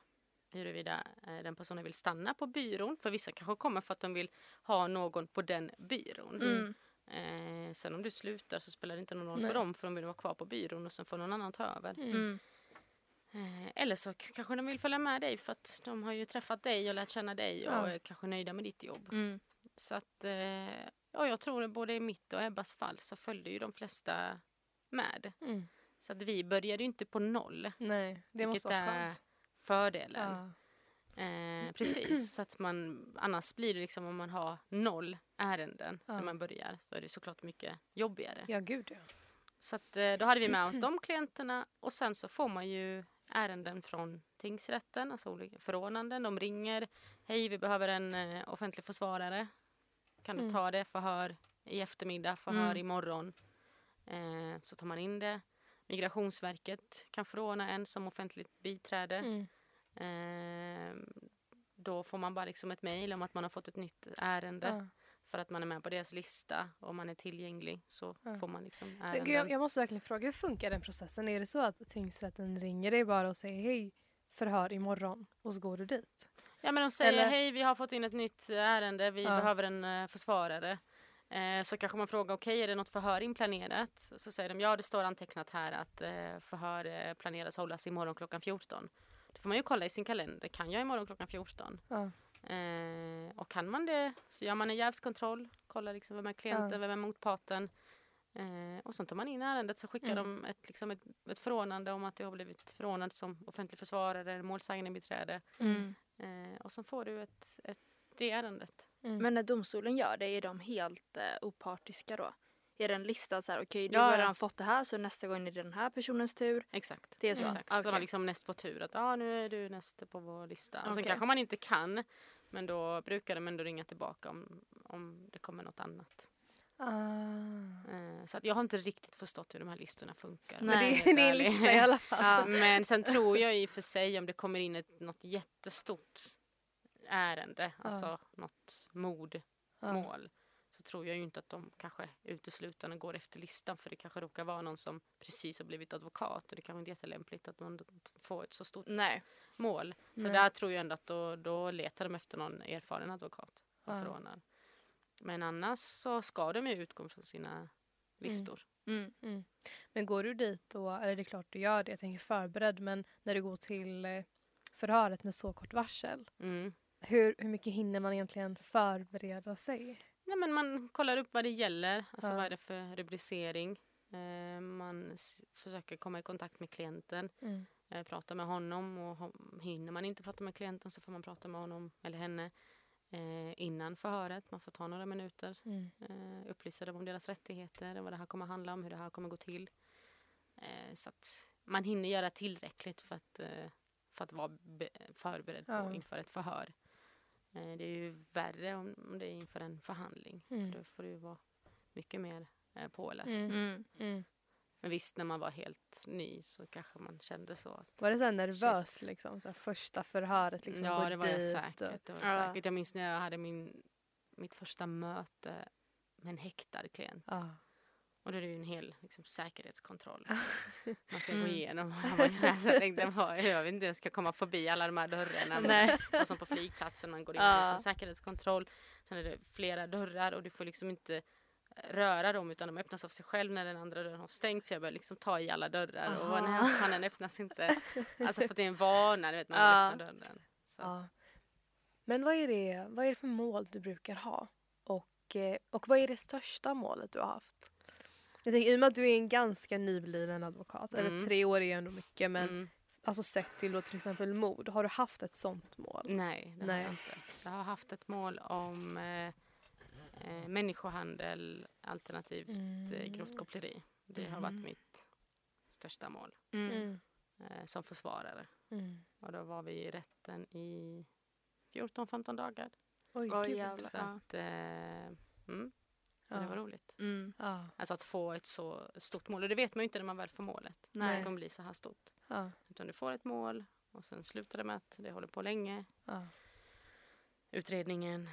huruvida eh, den personen vill stanna på byrån. För vissa kanske kommer för att de vill ha någon på den byrån. Mm. Eh, sen om du slutar så spelar det inte någon roll Nej. för dem för de vill vara kvar på byrån och sen får någon annan ta över. Mm. Mm. Eh, eller så kanske de vill följa med dig för att de har ju träffat dig och lärt känna dig och Ja. är kanske nöjda med ditt jobb. Mm. Så att, eh, ja, jag tror att både i mitt och Ebbas fall så följde ju de flesta med. Mm. Så att vi började ju inte på noll, Nej, det måste vara skönt. fördelen. Ja. Eh, precis, så att man, annars blir det liksom om man har noll ärenden Ja. när man börjar så är det såklart mycket jobbigare. ja, gud ja. Så att, eh, då hade vi med oss de klienterna och sen så får man ju ärenden från tingsrätten, alltså olika förordnanden. De ringer, hej vi behöver en eh, offentlig försvarare. Kan du Mm. ta det, förhör i eftermiddag, förhör Mm. imorgon. Eh, så tar man in det. Migrationsverket kan förordna en som offentligt biträde. Mm. Eh, då får man bara liksom ett mejl om att man har fått ett nytt ärende Ja. för att man är med på deras lista och man är tillgänglig så Ja. får man liksom ärenden. Jag, jag måste verkligen fråga, hur funkar den processen? Är det så att tingsrätten ringer dig bara och säger hej, förhör imorgon och så går du dit? Ja men de säger Eller- hej vi har fått in ett nytt ärende, vi Ja. behöver en eh, försvarare. Eh, så kanske man frågar okej är det något förhör inplanerat? Så säger de ja det står antecknat här att eh, förhör eh, planeras hållas imorgon klockan 14. Då får man ju kolla i sin kalender, kan jag imorgon klockan 14? Ja. Eh, och kan man det så gör man en jävskontroll, kollar liksom vem är klienten, Ja. vem är motparten. Eh, och sen tar man in ärendet så skickar Mm. de ett, liksom ett, ett förordnande om att du har blivit förordnad som offentlig försvarare eller målsägandebiträde. Mm. Eh, och så får du ett, ett, det ärendet. Mm. Men när domstolen gör det, är de helt eh, opartiska då? Är det en lista så här, okej du Ja, har ja. redan fått det här så nästa gång är det den här personens tur. Exakt. Det är så? Exakt. Ah, Så de liksom näst på tur att ah, nu är du näst på vår lista. Och Sen kanske man inte kan men då brukar de ändå ringa tillbaka om, om det kommer något annat. Ah. Eh, så att jag har inte riktigt förstått hur de här listorna funkar. Men Nej. det, det är en lista i alla fall. Ja. Men sen tror jag i och för sig om det kommer in ett, något jättestort ärende, alltså något mordmål, Ja. så tror jag ju inte att de kanske uteslutande går efter listan för det kanske råkar vara någon som precis har blivit advokat och det kanske inte är jättelämpligt att man får ett så stort Nej. mål. Så Nej. där tror jag ändå att då, då letar de efter någon erfaren advokat och förordnar. Men annars så ska de ju utgå från sina listor. Mm. Men går du dit och, eller det är klart du gör det, jag tänker förberedd, men när du går till eh, förhöret med så kort varsel, Mm. hur, hur mycket hinner man egentligen förbereda sig? Ja, men man kollar upp vad det gäller, alltså Ja. vad är det för rubricering. Eh, man försöker komma i kontakt med klienten, Mm. eh, prata med honom och hinner man inte prata med klienten så får man prata med honom eller henne eh, innan förhöret. Man får ta några minuter, Mm. eh, upplysa dem om deras rättigheter, vad det här kommer handla om, hur det här kommer gå till. Eh, så att man hinner göra tillräckligt för att, eh, för att vara be- förberedd på Ja. inför ett förhör. Eh, det är ju värre om, om det är inför en förhandling. Mm. Då får ju vara mycket mer eh, påläst. Mm. Mm. Mm. Men visst, när man var helt ny så kanske man kände så. Att, Var det så här nervös Shit. liksom? Så första förhöret liksom? ja, det var jag säkert. Det var jag Ja. säkert. Jag minns när jag hade min, mitt första möte med en häktad klient. Och, ja. Och då är det ju en hel liksom, säkerhetskontroll. Man ska Mm. gå igenom. Jag, var, alltså, jag tänkte, jag vet inte jag ska komma förbi alla de här dörrarna. Nej. Och som på flygplatsen, man går in Ja. liksom, säkerhetskontroll. Sen är det flera dörrar och du får liksom inte röra dem utan de öppnas av sig själv när den andra dörren har stängt. Så jag började liksom ta i alla dörrar och Aha. nej, fan, den öppnas inte. Alltså för att det är en vana, du vet man Ja. öppnar dörren. Ja. Men vad är, det, vad är det för mål du brukar ha? Och, eh, och vad är det största målet du har haft? Jag tänker, I och med att du är en ganska nybliven advokat, eller Mm. tre år är ju ändå mycket, men Mm. alltså sett till då till exempel mord, har du haft ett sånt mål? Nej, det Nej. har jag inte. Jag har haft ett mål om eh, eh, människohandel alternativt eh, grovt koppleri. Det har varit Mm. mitt största mål Mm. Mm. eh, som försvarare. Mm. Och då var vi i rätten i 14-15 dagar. Oj, Oj, gud. jävlar. Så att, eh, mm, Ja. det var roligt. Mm. Ja. Alltså att få ett så stort mål. Och det vet man ju inte när man väl får målet. Nej. Det kommer bli så här stort. Ja. Utan du får ett mål och sen slutar det med att det håller på länge. Ja. Utredningen.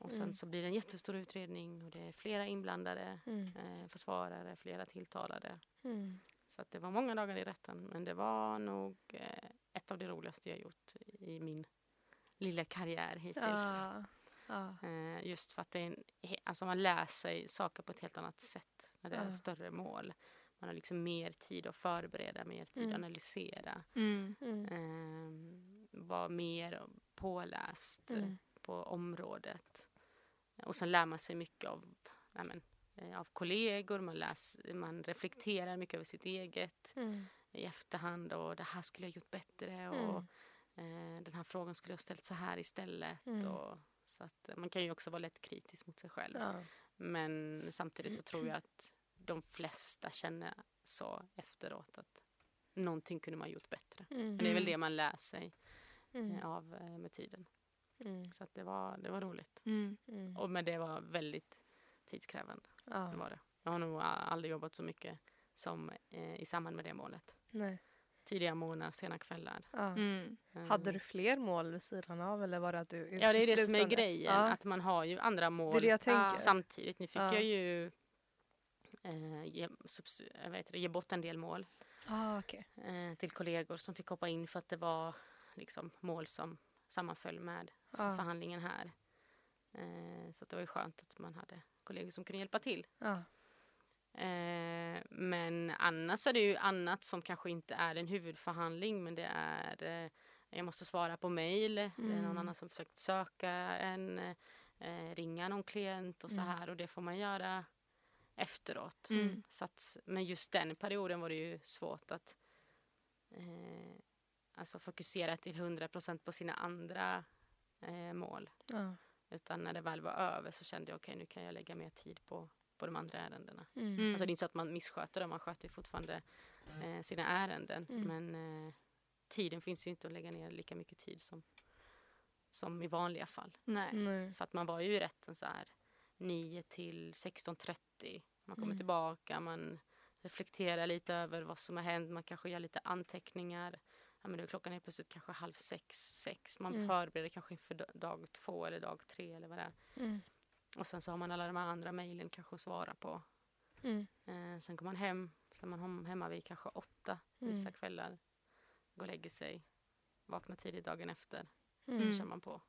Och sen Mm. så blir det en jättestor utredning och det är flera inblandade. Mm. Eh, försvarare, flera tilltalade. Mm. Så att det var många dagar i rätten. Men det var nog eh, ett av det roligaste jag gjort i min lilla karriär hittills. Ja. Ja. Eh, just för att det är en, alltså man lär sig saker på ett helt annat sätt när det är Ja. större mål. Man har liksom mer tid att förbereda, mer tid Mm. att analysera. Mm. Mm. Eh, vara mer påläst Mm. på området. Och sen lär man sig mycket av, nej men, eh, av kollegor, man, läs, man reflekterar mycket över sitt eget Mm. i efterhand och det här skulle jag gjort bättre och eh, den här frågan skulle jag ställt så här istället. Mm. Och, så att, eh, man kan ju också vara lätt kritisk mot sig själv. Ja. Men samtidigt så tror jag att de flesta känner så efteråt att någonting kunde man gjort bättre. Mm. Men det är väl det man lär sig Mm. eh, av eh, med tiden. Mm. Så att det, var, det var roligt. Mm. Mm. Och, men det var väldigt tidskrävande. Det Ja. var det. Jag har nog aldrig jobbat så mycket som eh, i samband med det målet. Nej. Tidiga morgnar, sena kvällar. Ja. Mm. Eh, Hade du fler mål vid sidan av eller var det att du Ja, det är det som är grejen. Ja. Att man har ju andra mål Det det jag samtidigt. Nu fick Ja. jag ju eh, ge, subs, eh, det, ge bort en del mål Ah, okej. eh, till kollegor som fick hoppa in för att det var liksom, mål som sammanföll med Ja. förhandlingen här. Eh, så det var ju skönt att man hade kollegor som kunde hjälpa till. Ja. Eh, men annars är det ju annat som kanske inte är en huvudförhandling men det är eh, jag måste svara på mejl, det är någon Mm. annan som försökt söka en, eh, ringa någon klient och så Mm. här och det får man göra efteråt. Mm. Så att, men just den perioden var det ju svårt att eh, alltså fokusera till 100% på sina andra eh, mål. Ja. Utan när det väl var över så kände jag okej nu kan jag lägga mer tid på, på de andra ärendena. Mm. Mm. Alltså det är inte så att man missköter dem, man sköter fortfarande eh, sina ärenden. Mm. Men eh, tiden finns ju inte att lägga ner lika mycket tid som, som i vanliga fall. Nej. Nej. För att man var ju i rätten så här 9 till 16.30. Man kommer Mm. tillbaka, man reflekterar lite över vad som har hänt, man kanske gör lite anteckningar. Ja, men då klockan är plötsligt kanske halv sex, sex. Man Mm. förbereder kanske inför da- dag två eller dag tre eller vad det är. Mm. Och sen så har man alla de här andra mejlen kanske att svara på. Mm. Eh, sen går man hem, så är man hem- hemma vid kanske åtta vissa Mm. kvällar. Går och lägger sig, vaknar tidigt dagen efter. Mm. Så kör man på.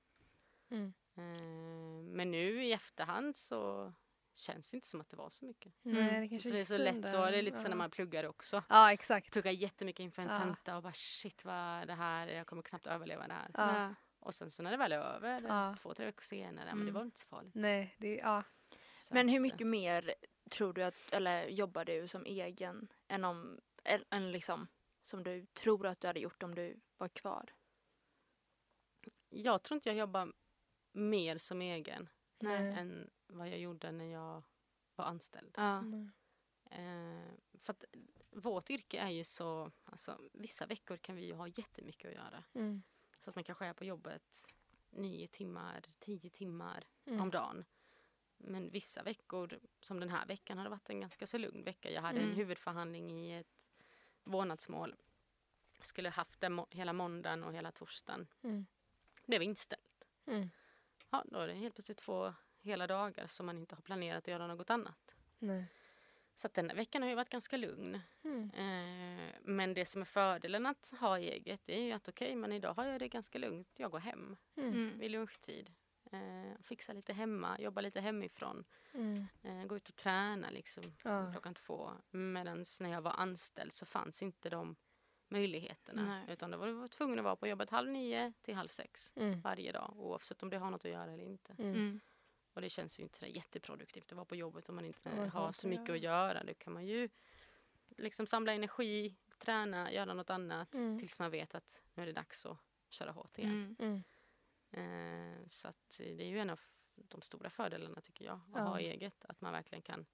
Mm. Eh, men nu i efterhand så känns det inte som att det var så mycket. Nej, det kanske För det är så lätt då, det är lite så ja. när man pluggar också. Ja, exakt. Pluggar jättemycket inför en Ja. tenta och bara shit vad är det här, jag kommer knappt överleva det här. Ja. Och sen så när det väl är över, Ja. två, tre veckor senare, men det Mm. var inte så farligt. Nej, det, ja. Så Men hur att, mycket mer tror du att, eller jobbar du som egen än om, än- än liksom som du tror att du hade gjort om du var kvar? Jag tror inte jag jobbar mer som egen Nej. än vad jag gjorde när jag var anställd. Ja. Eh, för att vårt yrke är ju så, alltså vissa veckor kan vi ju ha jättemycket att göra. Mm. Så att man kanske är på jobbet nio timmar, tio timmar Mm. om dagen. Men vissa veckor, som den här veckan, har det varit en ganska så lugn vecka. Jag hade Mm. en huvudförhandling i ett vårdnadsmål. Skulle haft det må- hela måndagen och hela torsdagen. Mm. Blev inställt. Mm. Ja, då är det helt plötsligt två hela dagar som man inte har planerat att göra något annat. Nej. Så att den här veckan har ju varit ganska lugn. Mm. Eh, men det som är fördelen att ha eget är ju att okej, men idag har jag det ganska lugnt. Jag går hem Mm. Mm. vid lunchtid. Eh, fixar lite hemma, jobbar lite hemifrån. Mm. Eh, går ut och tränar liksom Ja. klockan två. Medan när jag var anställd så fanns inte de möjligheterna. Nej. Utan då var du tvungen att vara på jobbet halv nio till halv sex Mm. varje dag. Oavsett om det har något att göra eller inte. Mm. Mm. Och det känns ju inte så jätteproduktivt att vara på jobbet om man inte man har så mycket att göra. Då kan man ju liksom samla energi, träna, göra något annat Mm. tills man vet att nu är det dags att köra hårt igen. Mm. Mm. Eh, så att det är ju en av de stora fördelarna tycker jag, att Ja. ha eget. Att man verkligen kan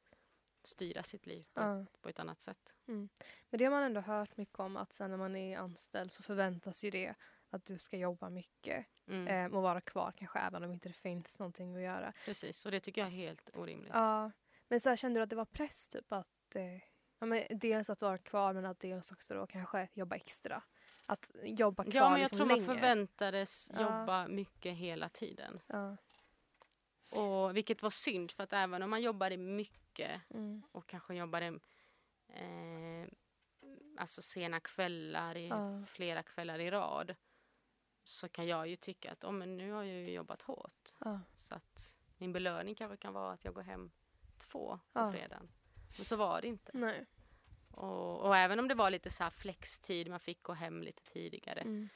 styra sitt liv på, Ja. på ett annat sätt. Men det har man ändå hört mycket om att sen när man är anställd så förväntas ju det att du ska jobba mycket Mm. eh, och vara kvar kanske även om inte det finns någonting att göra. Precis, och det tycker jag är helt orimligt. Ja, men så här, kände du att det var press typ att eh, ja, men dels att vara kvar men att dels också då kanske jobba extra? Att jobba kvar Ja, men jag liksom tror länge. man förväntades Ja. jobba mycket hela tiden. Ja. Och vilket var synd för att även om man jobbade mycket Mm. och kanske jobbade eh, alltså sena kvällar, i Ja. flera kvällar i rad så kan jag ju tycka att oh, men nu har jag ju jobbat hårt. Ja. Så att min belöning kanske kan vara att jag går hem två på Ja. fredagen. Men så var det inte. Nej. Och, och även om det var lite så här flextid, man fick gå hem lite tidigare Mm.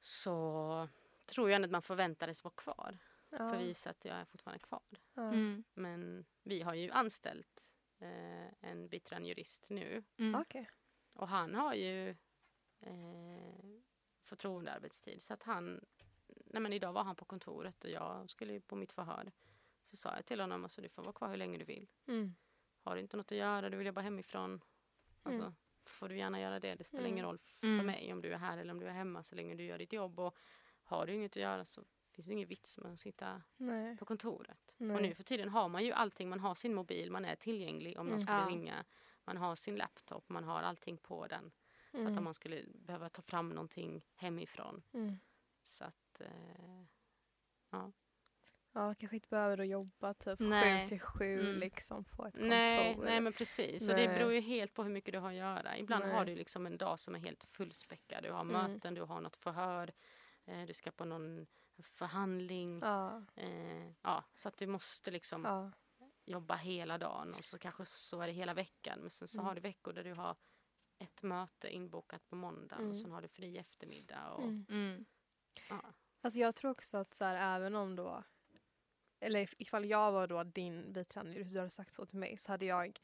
så tror jag ändå att man förväntades vara kvar Ja. för att visa att jag är fortfarande kvar. Ja. Mm. Men vi har ju anställt eh, en biträdande jurist nu Mm. Okej. och han har ju eh, förtroendearbetstid så att han, nej men idag var han på kontoret och jag skulle ju på mitt förhör. Så sa jag till honom, alltså du får vara kvar hur länge du vill. Mm. Har du inte något att göra, du vill jobba hemifrån, alltså Mm. får du gärna göra det. Det spelar Mm. ingen roll för Mm. mig om du är här eller om du är hemma så länge du gör ditt jobb. Och har du inget att göra så finns det ingen vits med att sitta Nej. på kontoret. Nej. Och nu för tiden har man ju allting. Man har sin mobil, man är tillgänglig om någon Mm. skulle Ja. ringa. Man har sin laptop, man har allting på den. Så att Mm. om man skulle behöva ta fram någonting hemifrån. Mm. Så att, eh, Ja, kanske inte behöver då jobba typ Nej. sju till sju Mm. liksom på ett kontor. nej, nej men precis. Och det Nej. beror ju helt på hur mycket du har att göra. Ibland Nej. har du liksom en dag som är helt fullspäckad. Du har Mm. möten, du har något förhör. Eh, du ska på någon förhandling. Ja. Eh, ja, så att du måste liksom ja. jobba hela dagen och så kanske så är det hela veckan. Men sen så Mm. har du veckor där du har ett möte inbokat på måndag Mm. och sen har du fri eftermiddag. Och, Mm. Mm. ja. Alltså jag tror också att så här, även om då eller if- ifall jag var då din biträdande jurist, du hade sagt så till mig så hade jag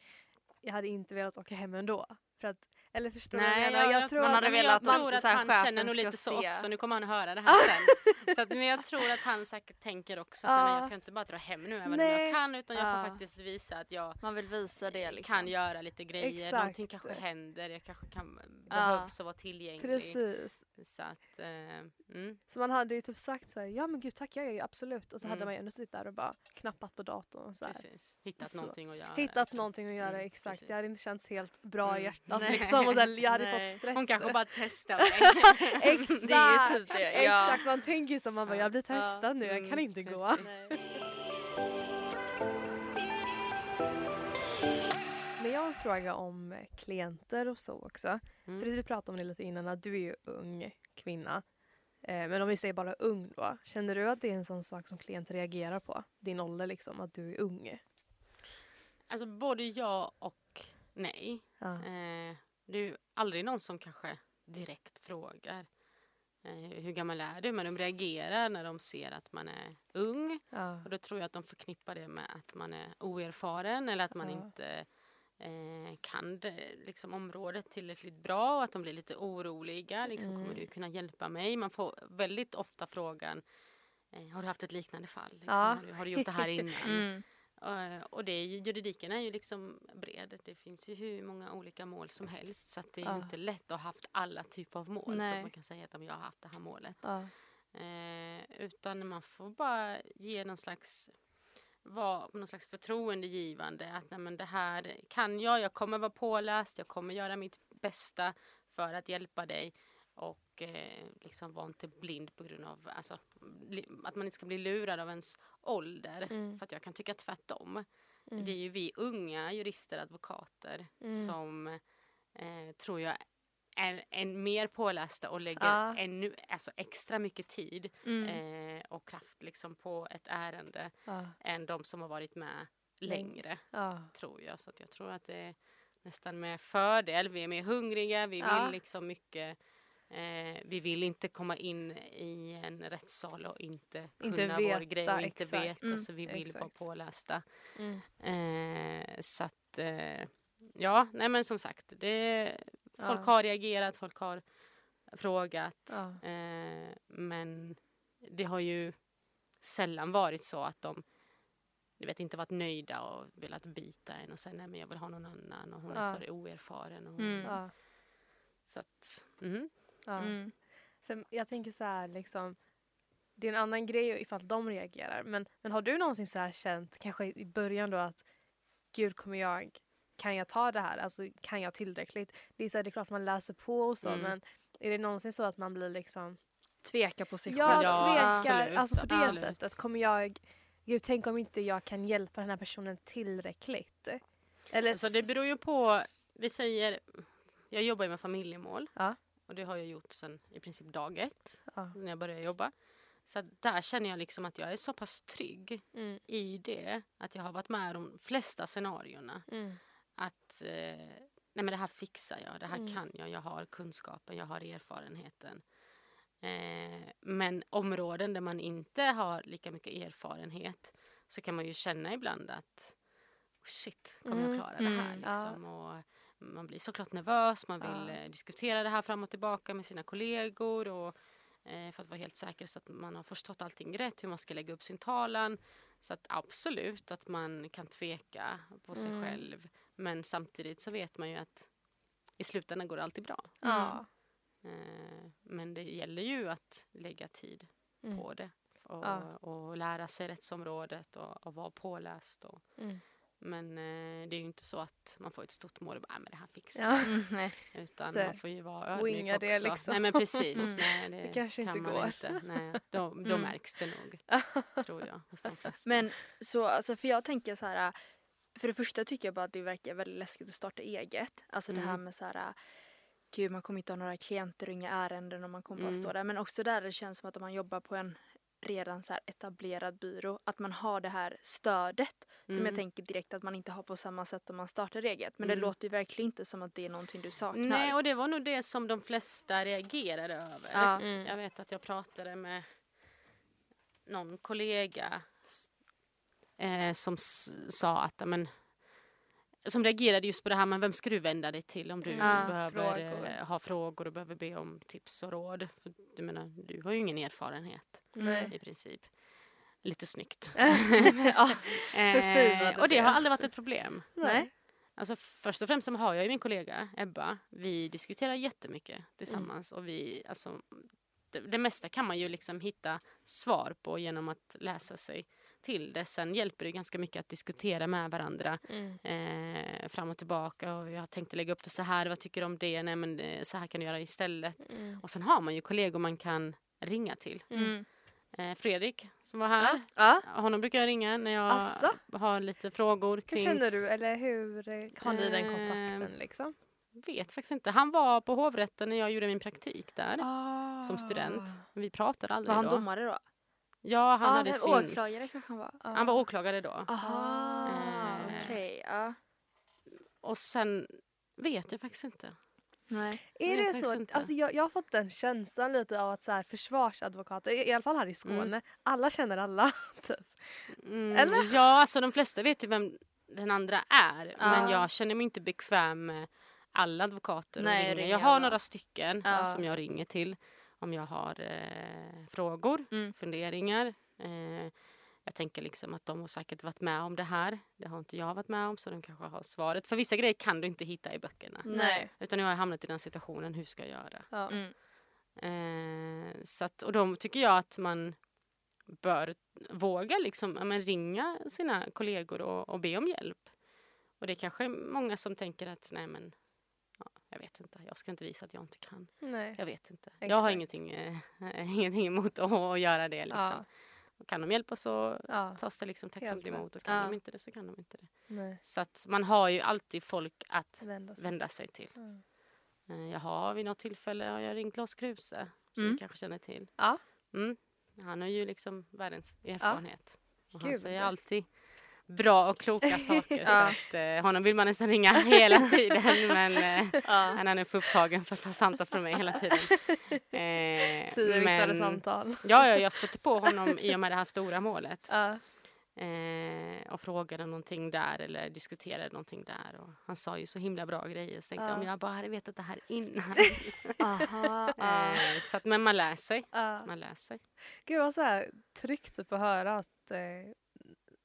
jag hade inte velat åka hem ändå. För att, eller förstår du vad jag Nej, jag, Jag tror man att hade men jag velat tror att att han känner nog lite så se. också. Nu kommer han höra det här sen. så att, men jag tror att han säkert tänker också att nej, jag kan inte bara dra hem nu även om Nej. jag kan utan jag Ja. får faktiskt visa att jag Man vill visa det liksom. kan göra lite grejer. Exakt. Någonting kanske händer. Jag kanske kan, behövs att vara tillgänglig. Precis. Så att, eh, mm. Så man hade ju typ sagt så här, ja men gud tack jag gör ju absolut. Och så hade Mm. man ju ändå suttit där och bara knappat på datorn. Och så här. Precis. Hittat Så. någonting att göra. Hittat liksom. någonting att göra, Mm, exakt. precis. Det hade inte känts helt bra i Mm. hjärtat Nej. liksom man var så här, jag hade Nej. fått stress. Hon kanske bara testar mig. Exakt! Det är ju typ det. Ja. Exakt, man tänker som man bara, jag blir testad nu, jag kan Mm, inte gå. Men jag har en fråga om klienter och så också. Mm. För vi pratade om det lite innan, att du är ju ung kvinna. Eh, men om vi säger bara ung då. Känner du att det är en sån sak som klienter reagerar på? Din ålder liksom, att du är ung? Alltså både ja och nej. Ja. Eh, det är ju aldrig någon som kanske direkt frågar eh, hur gammal är du? Men de reagerar när de ser att man är ung. Ja. Och då tror jag att de förknippar det med att man är oerfaren eller att man Ja. inte eh, kan det, liksom, området tillräckligt bra och att de blir lite oroliga. Liksom, Mm. Kommer du kunna hjälpa mig? Man får väldigt ofta frågan eh, Har du haft ett liknande fall? Liksom, Ja. har, du, har du gjort det här innan? Mm. Eh, och det juridiken är ju liksom bred. Det finns ju hur många olika mål som helst så det är Ja. inte lätt att ha haft alla typer av mål. Så Nej. att man kan säga att "Ja, men jag har haft det här målet. Ja. Eh, utan man får bara ge någon slags vara någon slags förtroendegivande. Att nej, men det här kan jag, jag kommer vara påläst, jag kommer göra mitt bästa för att hjälpa dig. Och eh, liksom vara inte blind på grund av alltså, att man inte ska bli lurad av ens ålder. Mm. För att jag kan tycka tvärtom. Mm. Det är ju vi unga jurister, advokater Mm. som eh, tror jag är en mer pålästa och lägger Ja. ännu, alltså extra mycket tid Mm. eh, och kraft liksom på ett ärende Ja. än de som har varit med Längre. Ja. tror jag. Så jag tror att det är nästan med fördel. Vi är mer hungriga, vi vill liksom mycket Eh, vi vill inte komma in i en rättssal och inte kunna Inte vår veta, grej och inte exakt. veta. Mm, så vi vill vara exakt. pålästa. Mm. Eh, så att, eh, ja, nej men som sagt, det, folk Ja. har reagerat, folk har frågat. Ja. Eh, men det har ju sällan varit så att de du vet, inte varit nöjda och velat byta en och säga nej men jag vill ha någon annan och hon Ja. är för oerfaren. Och, Mm. Ja. Så att, mhm. Ja. Mm. För jag tänker så här, liksom, det är en annan grej ifall de reagerar. Men, men har du någonsin så här känt, kanske i början då, att gud kommer jag, kan jag ta det här? Alltså kan jag tillräckligt? Det är, så här, det är klart man läser på och så, Mm. men är det någonsin så att man blir liksom, Tveka på sig ja, själv. Ja, tvekar, absolut, alltså på det absolut. sättet. Kommer jag, gud tänk om inte jag kan hjälpa den här personen tillräckligt? Eller, Alltså det beror ju på, vi säger, jag jobbar ju med familjemål. Ja. Och det har jag gjort sedan i princip dag ett, ja. när jag började jobba. Så där känner jag liksom att jag är så pass trygg mm, i det, att jag har varit med om de flesta scenarierna. mm, Att eh, nej men det här fixar jag, det här Mm. kan jag, jag har kunskapen, jag har erfarenheten. Eh, men områden där man inte har lika mycket erfarenhet så kan man ju känna ibland att oh shit, kommer Mm, jag klara det här? mm, ja. Liksom? Och man blir såklart nervös, man vill Ja. eh, diskutera det här fram och tillbaka med sina kollegor och, eh, för att vara helt säker så att man har förstått allting rätt, hur man ska lägga upp sin talan. Så att absolut att man kan tveka på sig Mm. själv. Men samtidigt så vet man ju att i slutändan går det alltid bra. ja. Eh, men det gäller ju att lägga tid Mm. på det. Och, Ja. och lära sig rättsområdet och, och vara påläst. Och, Mm. Men eh, det är ju inte så att man får ett stort mål och bara, "Ah, men det här fixar Ja. Mm, nej. jag." Utan Så, man får ju vara ödmjuk också. det liksom. Nej men precis. Mm. Nej, det, Det kanske inte kan man går. Inte. Nej, då då Mm. märks det nog, tror jag, hos de flesta. Men så, alltså för jag tänker så här. För det första tycker jag bara att det verkar väldigt läskigt att starta eget. Alltså det här Mm. med så här. Gud man kommer inte ha några klienter och inga ärenden och man kommer bara Mm. stå där. Men också där det känns som att om man jobbar på en redan så här etablerad byrå. Att man har det här stödet. Som jag Mm. tänker direkt att man inte har på samma sätt om man startar eget. Men Mm. det låter ju verkligen inte som att det är någonting du saknar. Nej, och det var nog det som de flesta reagerade över. Ja. Mm. Jag vet att jag pratade med någon kollega eh, som sa att, ja, men, som reagerade just på det här, men vem ska du vända dig till om du Ja, behöver frågor. Eh, ha frågor och behöver be om tips och råd? För, du menar, du har ju ingen erfarenhet Nej. i princip. Lite snyggt. ja. Eh, och det har aldrig varit ett problem. Nej. Alltså först och främst så har jag ju min kollega Ebba. Vi diskuterar jättemycket tillsammans och vi, alltså, det, det mesta kan man ju liksom hitta svar på genom att läsa sig till det. Sen hjälper det ganska mycket att diskutera med varandra Mm. eh, fram och tillbaka. Och jag tänkte lägga upp det så här, vad tycker du om det? Nej men eh, så här kan du göra istället. Mm. Och sen har man ju kollegor man kan ringa till. Mm. Eh, Fredrik som var här, Ja. honom brukar jag ringa när jag Asså? har lite frågor Hur kring känner du, eller hur eh, har ni den Eh, kontakten liksom? Vet faktiskt inte. Han var på hovrätten när jag gjorde min praktik där Ah. som student. Vi pratade aldrig Var han då. domare då? Ja, han ah, hade sin... åklagare kanske han var. Ah. Han var åklagare då. Aha, Eh. okej. ja. Och sen vet jag faktiskt inte. Nej. Är Jag det så? inte. Alltså jag, jag har fått den känslan lite av att så här, försvarsadvokater, i, i alla fall här i Skåne, Mm. alla känner alla. Typ. Mm, Eller? Ja, alltså de flesta vet ju vem den andra är. Men Ja. jag känner mig inte bekväm med alla advokater. Nej, ringa Jag har alla. några stycken Ja. som jag ringer till om jag har eh, frågor, Mm. funderingar. Eh, jag tänker liksom att de har säkert varit med om det här. Det har inte jag varit med om så de kanske har svaret. För vissa grejer kan du inte hitta i böckerna. Nej. Utan nu har jag hamnat i den situationen, hur ska jag göra? Ja. Mm. Eh, så att, och då tycker jag att man bör våga liksom, ja, men ringa sina kollegor och, och be om hjälp. Och det är kanske många som tänker att nej men, ja, jag vet inte, jag ska inte visa att jag inte kan. Nej. Jag vet inte. Jag har Exakt. ingenting, eh, ingenting emot att, att göra det. Liksom. Ja. Och Kan de hjälpa så Ja. tas det liksom tacksamt Helt emot och kan Ja. de inte det så kan de inte det. Nej. Så att man har ju alltid folk att Vända sig. vända sig till. Ja. Eh, Jag har vid något tillfälle har jag ringt Lars Kruse, som Mm. du kanske känner till. Ja. Mm. Han har ju liksom världens erfarenhet. Och han Gud. säger alltid bra och kloka saker. så att, eh, honom vill man nästan ringa hela tiden. Men eh, han är nu för upptagen för att ta samtal från mig hela tiden. Eh, Tidigare men- samtal. Ja, ja, jag stötte på honom i och med det här stora målet. Eh, och frågade någonting där eller diskuterade någonting där. Och han sa ju så himla bra grejer. Så tänkte jag Ja. om jag bara hade vetat det här innan. Aha, eh, så att, men man lär sig. Man lär sig. Gud vad så här tryggt typ att höra att eh,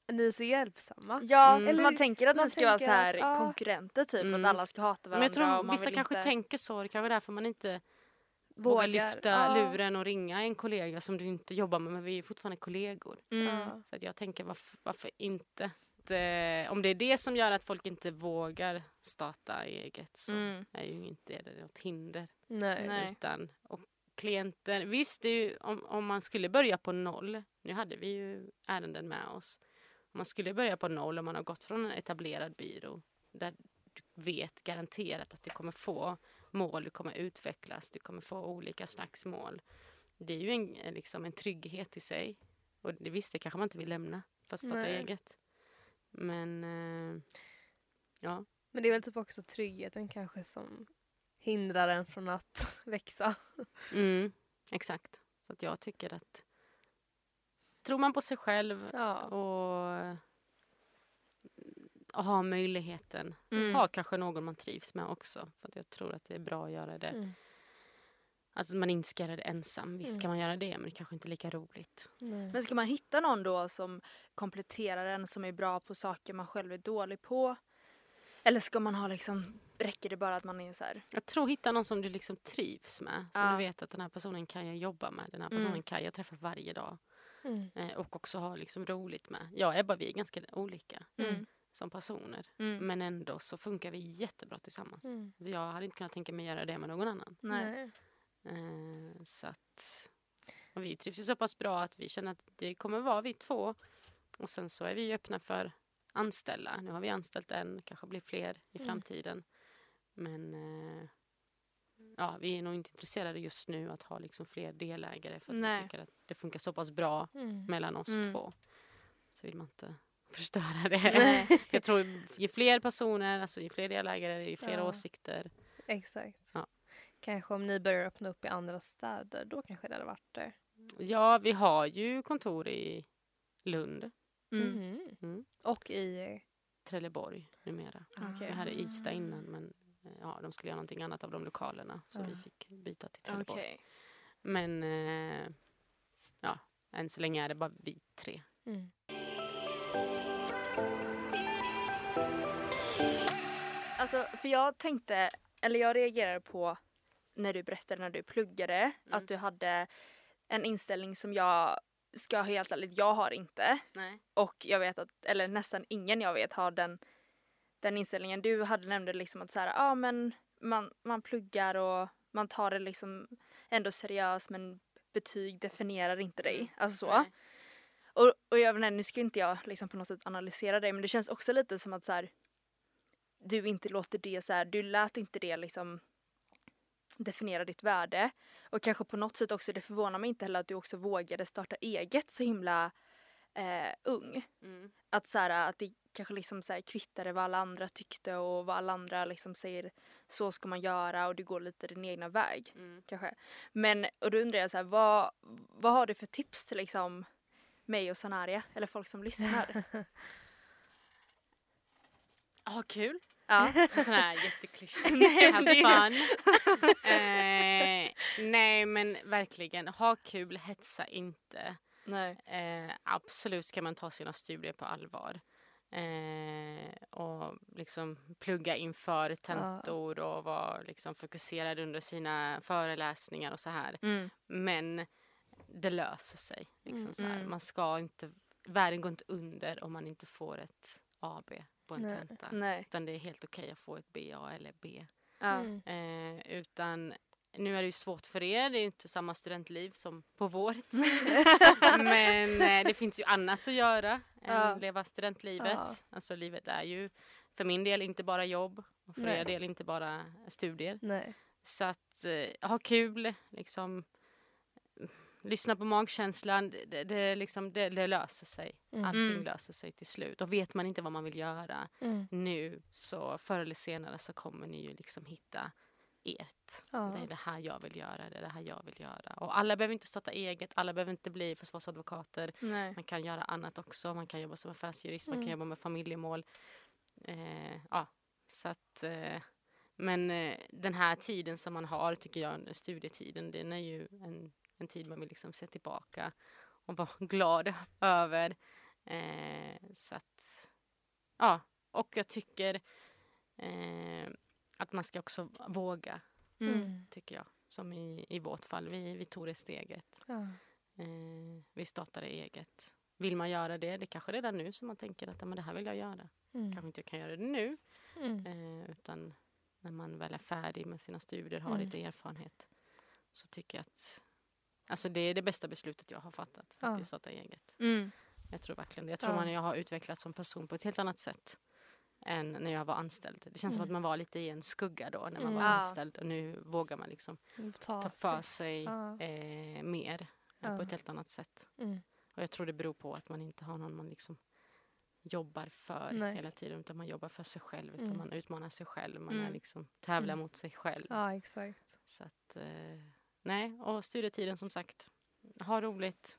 ni är så hjälpsamma. Ja, Mm. eller man tänker att man ni ska vara så här att, konkurrenter typ, Mm. att alla ska hata varandra Men jag tror och man vissa kanske inte... tänker så. Det kanske är därför man inte vågar, lyfta Ja. luren och ringa en kollega som du inte jobbar med. Men vi är ju fortfarande kollegor. Mm. Ja. Så att jag tänker varför, varför inte? Att, eh, om det är det som gör att folk inte vågar starta eget så Mm. är ju inte det något hinder. Nej. Nej. Utan, och klienter, visst det är ju, om, om man skulle börja på noll, nu hade vi ju ärenden med oss. Om man skulle börja på noll och man har gått från en etablerad byrå där du vet garanterat att du kommer få mål, du kommer utvecklas, du kommer få olika slags mål. Det är ju en, en, liksom en trygghet i sig. Och det visst, det kanske man inte vill lämna för att starta Nej. eget. Men eh, ja, Men det är väl typ också tryggheten kanske som hindrar en från att växa. mm, exakt. Så att jag tycker att tror man på sig själv Ja. och, och ha möjligheten. Mm. Ha kanske någon man trivs med också. För att jag tror att det är bra att göra det. Mm. Att man inte ska göra det ensam. Visst Mm. kan man göra det men det kanske inte är lika roligt. Nej. Men ska man hitta någon då som kompletterar en som är bra på saker man själv är dålig på? Eller ska man ha liksom, räcker det bara att man är så här? Jag tror hitta någon som du liksom trivs med. Som Ja. du vet att den här personen kan jag jobba med. Den här personen Mm. kan jag träffa varje dag. Mm. Eh, och också ha liksom roligt med. Jag och Ebba vi är ganska olika Mm. som personer. Mm. Men ändå så funkar vi jättebra tillsammans. Mm. Så jag hade inte kunnat tänka mig göra det med någon annan. Nej. Eh, så att och vi trivs ju så pass bra att vi känner att det kommer vara vi två. Och sen så är vi öppna för anställa. Nu har vi anställt en, kanske blir fler i Mm. framtiden. Men eh, ja, vi är nog inte intresserade just nu att ha liksom fler delägare för att Nej. vi tycker att det funkar så pass bra Mm. mellan oss Mm. två. Så vill man inte förstöra det. Nej. Jag tror ju fler personer, alltså ju fler delägare, ju fler Ja. åsikter. Exakt. Ja. Kanske om ni börjar öppna upp i andra städer, då kanske det hade varit det. Ja, vi har ju kontor i Lund, Mm. Mm. Och i... Trelleborg numera. Okej. Vi hade Ystad innan men ja, de skulle göra någonting annat av de lokalerna så vi Ja. fick byta till Trelleborg. Okej. Men eh, ja, än så länge är det bara vi tre. Mm. Alltså, för jag tänkte, eller jag reagerade på när du berättade när du pluggade Mm. att du hade en inställning som jag ska helt ärligt, jag har inte. Nej. Och jag vet att, eller nästan ingen jag vet har den, den inställningen. Du hade nämnde liksom att så här, ja men man, man pluggar och man tar det liksom ändå seriöst men betyg definierar inte dig. Alltså så. Nej. Och, och jag inte, nu ska inte jag liksom på något sätt analysera dig men det känns också lite som att så här, du inte låter det så här, du lät inte det liksom definiera ditt värde. Och kanske på något sätt också, det förvånar mig inte heller att du också vågade starta eget så himla eh, ung. Mm. Att, så här, att det kanske liksom så här, kvittade vad alla andra tyckte och vad alla andra liksom säger så ska man göra och du går lite din egna väg. Mm. Kanske. Men och då undrar jag så här, vad, vad har du för tips till liksom mig och Sanaria eller folk som lyssnar? Ha kul. ja. En sån här jätteklyschig. Have fun. eh, nej men verkligen, ha kul, hetsa inte. Nej. Eh, absolut ska man ta sina studier på allvar. Eh, och liksom plugga inför tentor och vara liksom fokuserad under sina föreläsningar och så här. Mm. Men det löser sig. Liksom Mm. så här. Mm. Man ska inte, världen går inte under om man inte får ett AB på en Nej. tenta. Nej. Utan det är helt okej att få ett BA eller B. Ja. Mm. Eh, utan nu är det ju svårt för er, det är ju inte samma studentliv som på vår tid. Men eh, det finns ju annat att göra än Ja. leva studentlivet. Ja. Alltså livet är ju för min del inte bara jobb och för Nej. er del inte bara studier. Nej. Så att eh, ha kul, liksom lyssna på magkänslan, det, det, liksom, det, det löser sig. Mm. Allting Mm. löser sig till slut. Och vet man inte vad man vill göra Mm. nu så förr eller senare så kommer ni ju liksom hitta ert. Ja. Det är det här jag vill göra, det är det här jag vill göra. Och alla behöver inte starta eget, alla behöver inte bli försvarsadvokater. Nej. Man kan göra annat också, man kan jobba som affärsjurist, man Mm. kan jobba med familjemål. Eh, ja, så att, eh, men eh, den här tiden som man har, tycker jag, studietiden, den är ju en, en tid man vill liksom se tillbaka och vara glad över. Eh, så att, ja, och jag tycker eh, att man ska också våga, Mm. Mm. tycker jag. Som i, i vårt fall, vi, vi tog det steget. Ja. Eh, vi startade eget. Vill man göra det, det är kanske redan nu som man tänker att "Ja, men det här vill jag göra. Mm. Kanske inte jag kan göra det nu, Mm. eh, utan när man väl är färdig med sina studier, har Mm. lite erfarenhet, så tycker jag att alltså det är det bästa beslutet jag har fattat, Ja. faktiskt starta eget. Mm. Jag tror verkligen det. Jag tror Ja. man jag har utvecklats som person på ett helt annat sätt än när jag var anställd. Det känns som Mm. att man var lite i en skugga då när man Mm. var Ja. anställd och nu vågar man liksom Ta, ta för sig eh, mer eh, på ett helt annat sätt. Mm. Och jag tror det beror på att man inte har någon man liksom jobbar för Nej. hela tiden. Utan man jobbar för sig själv. Utan Mm. man utmanar sig själv. Man är Mm. liksom tävlar Mm. mot sig själv. Ja, exakt. Så att, eh, nej, och studietiden som sagt. Ha roligt.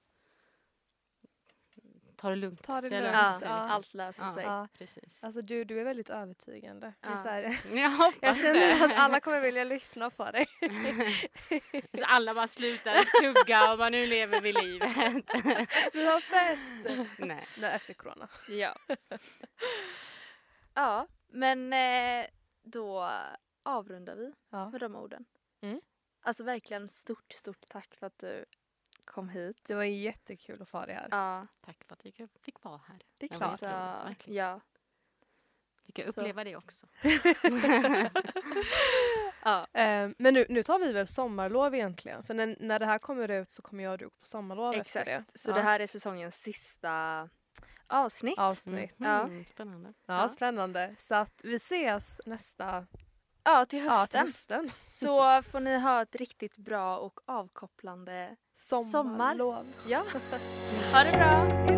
Ta det lugnt. Ta det löser lugnt. Ja, sig Ja. liksom. allt löser sig. Ja. Precis. Alltså du, du är väldigt övertygande. Det är Ja. så här, Jag hoppas jag känner att det. alla kommer vilja lyssna på dig. Så alla bara slutar plugga och bara nu lever vi livet. Vi har fest! nej. Nej, efter corona. Ja. ja, men eh, då avrundar vi Ja. med de orden. Mm. Alltså verkligen stort, stort tack för att du kom hit. Det var jättekul att få dig här. Ja, Tack för att jag fick vara här. Det är klart. så, ja. Fick jag Så. uppleva det också. ja. Eh, men nu, nu tar vi väl sommarlov egentligen. För när, när det här kommer ut så kommer jag och du på sommarlov efter det. Exakt. Så ja. det här är säsongens sista avsnitt. Avsnitt. Mm, Spännande. Ja, Ja. spännande. Så att vi ses nästa Ja, till Ja, till hösten. hösten. Så får ni ha ett riktigt bra och avkopplande Sommarlov. ja. Ha det bra! Hej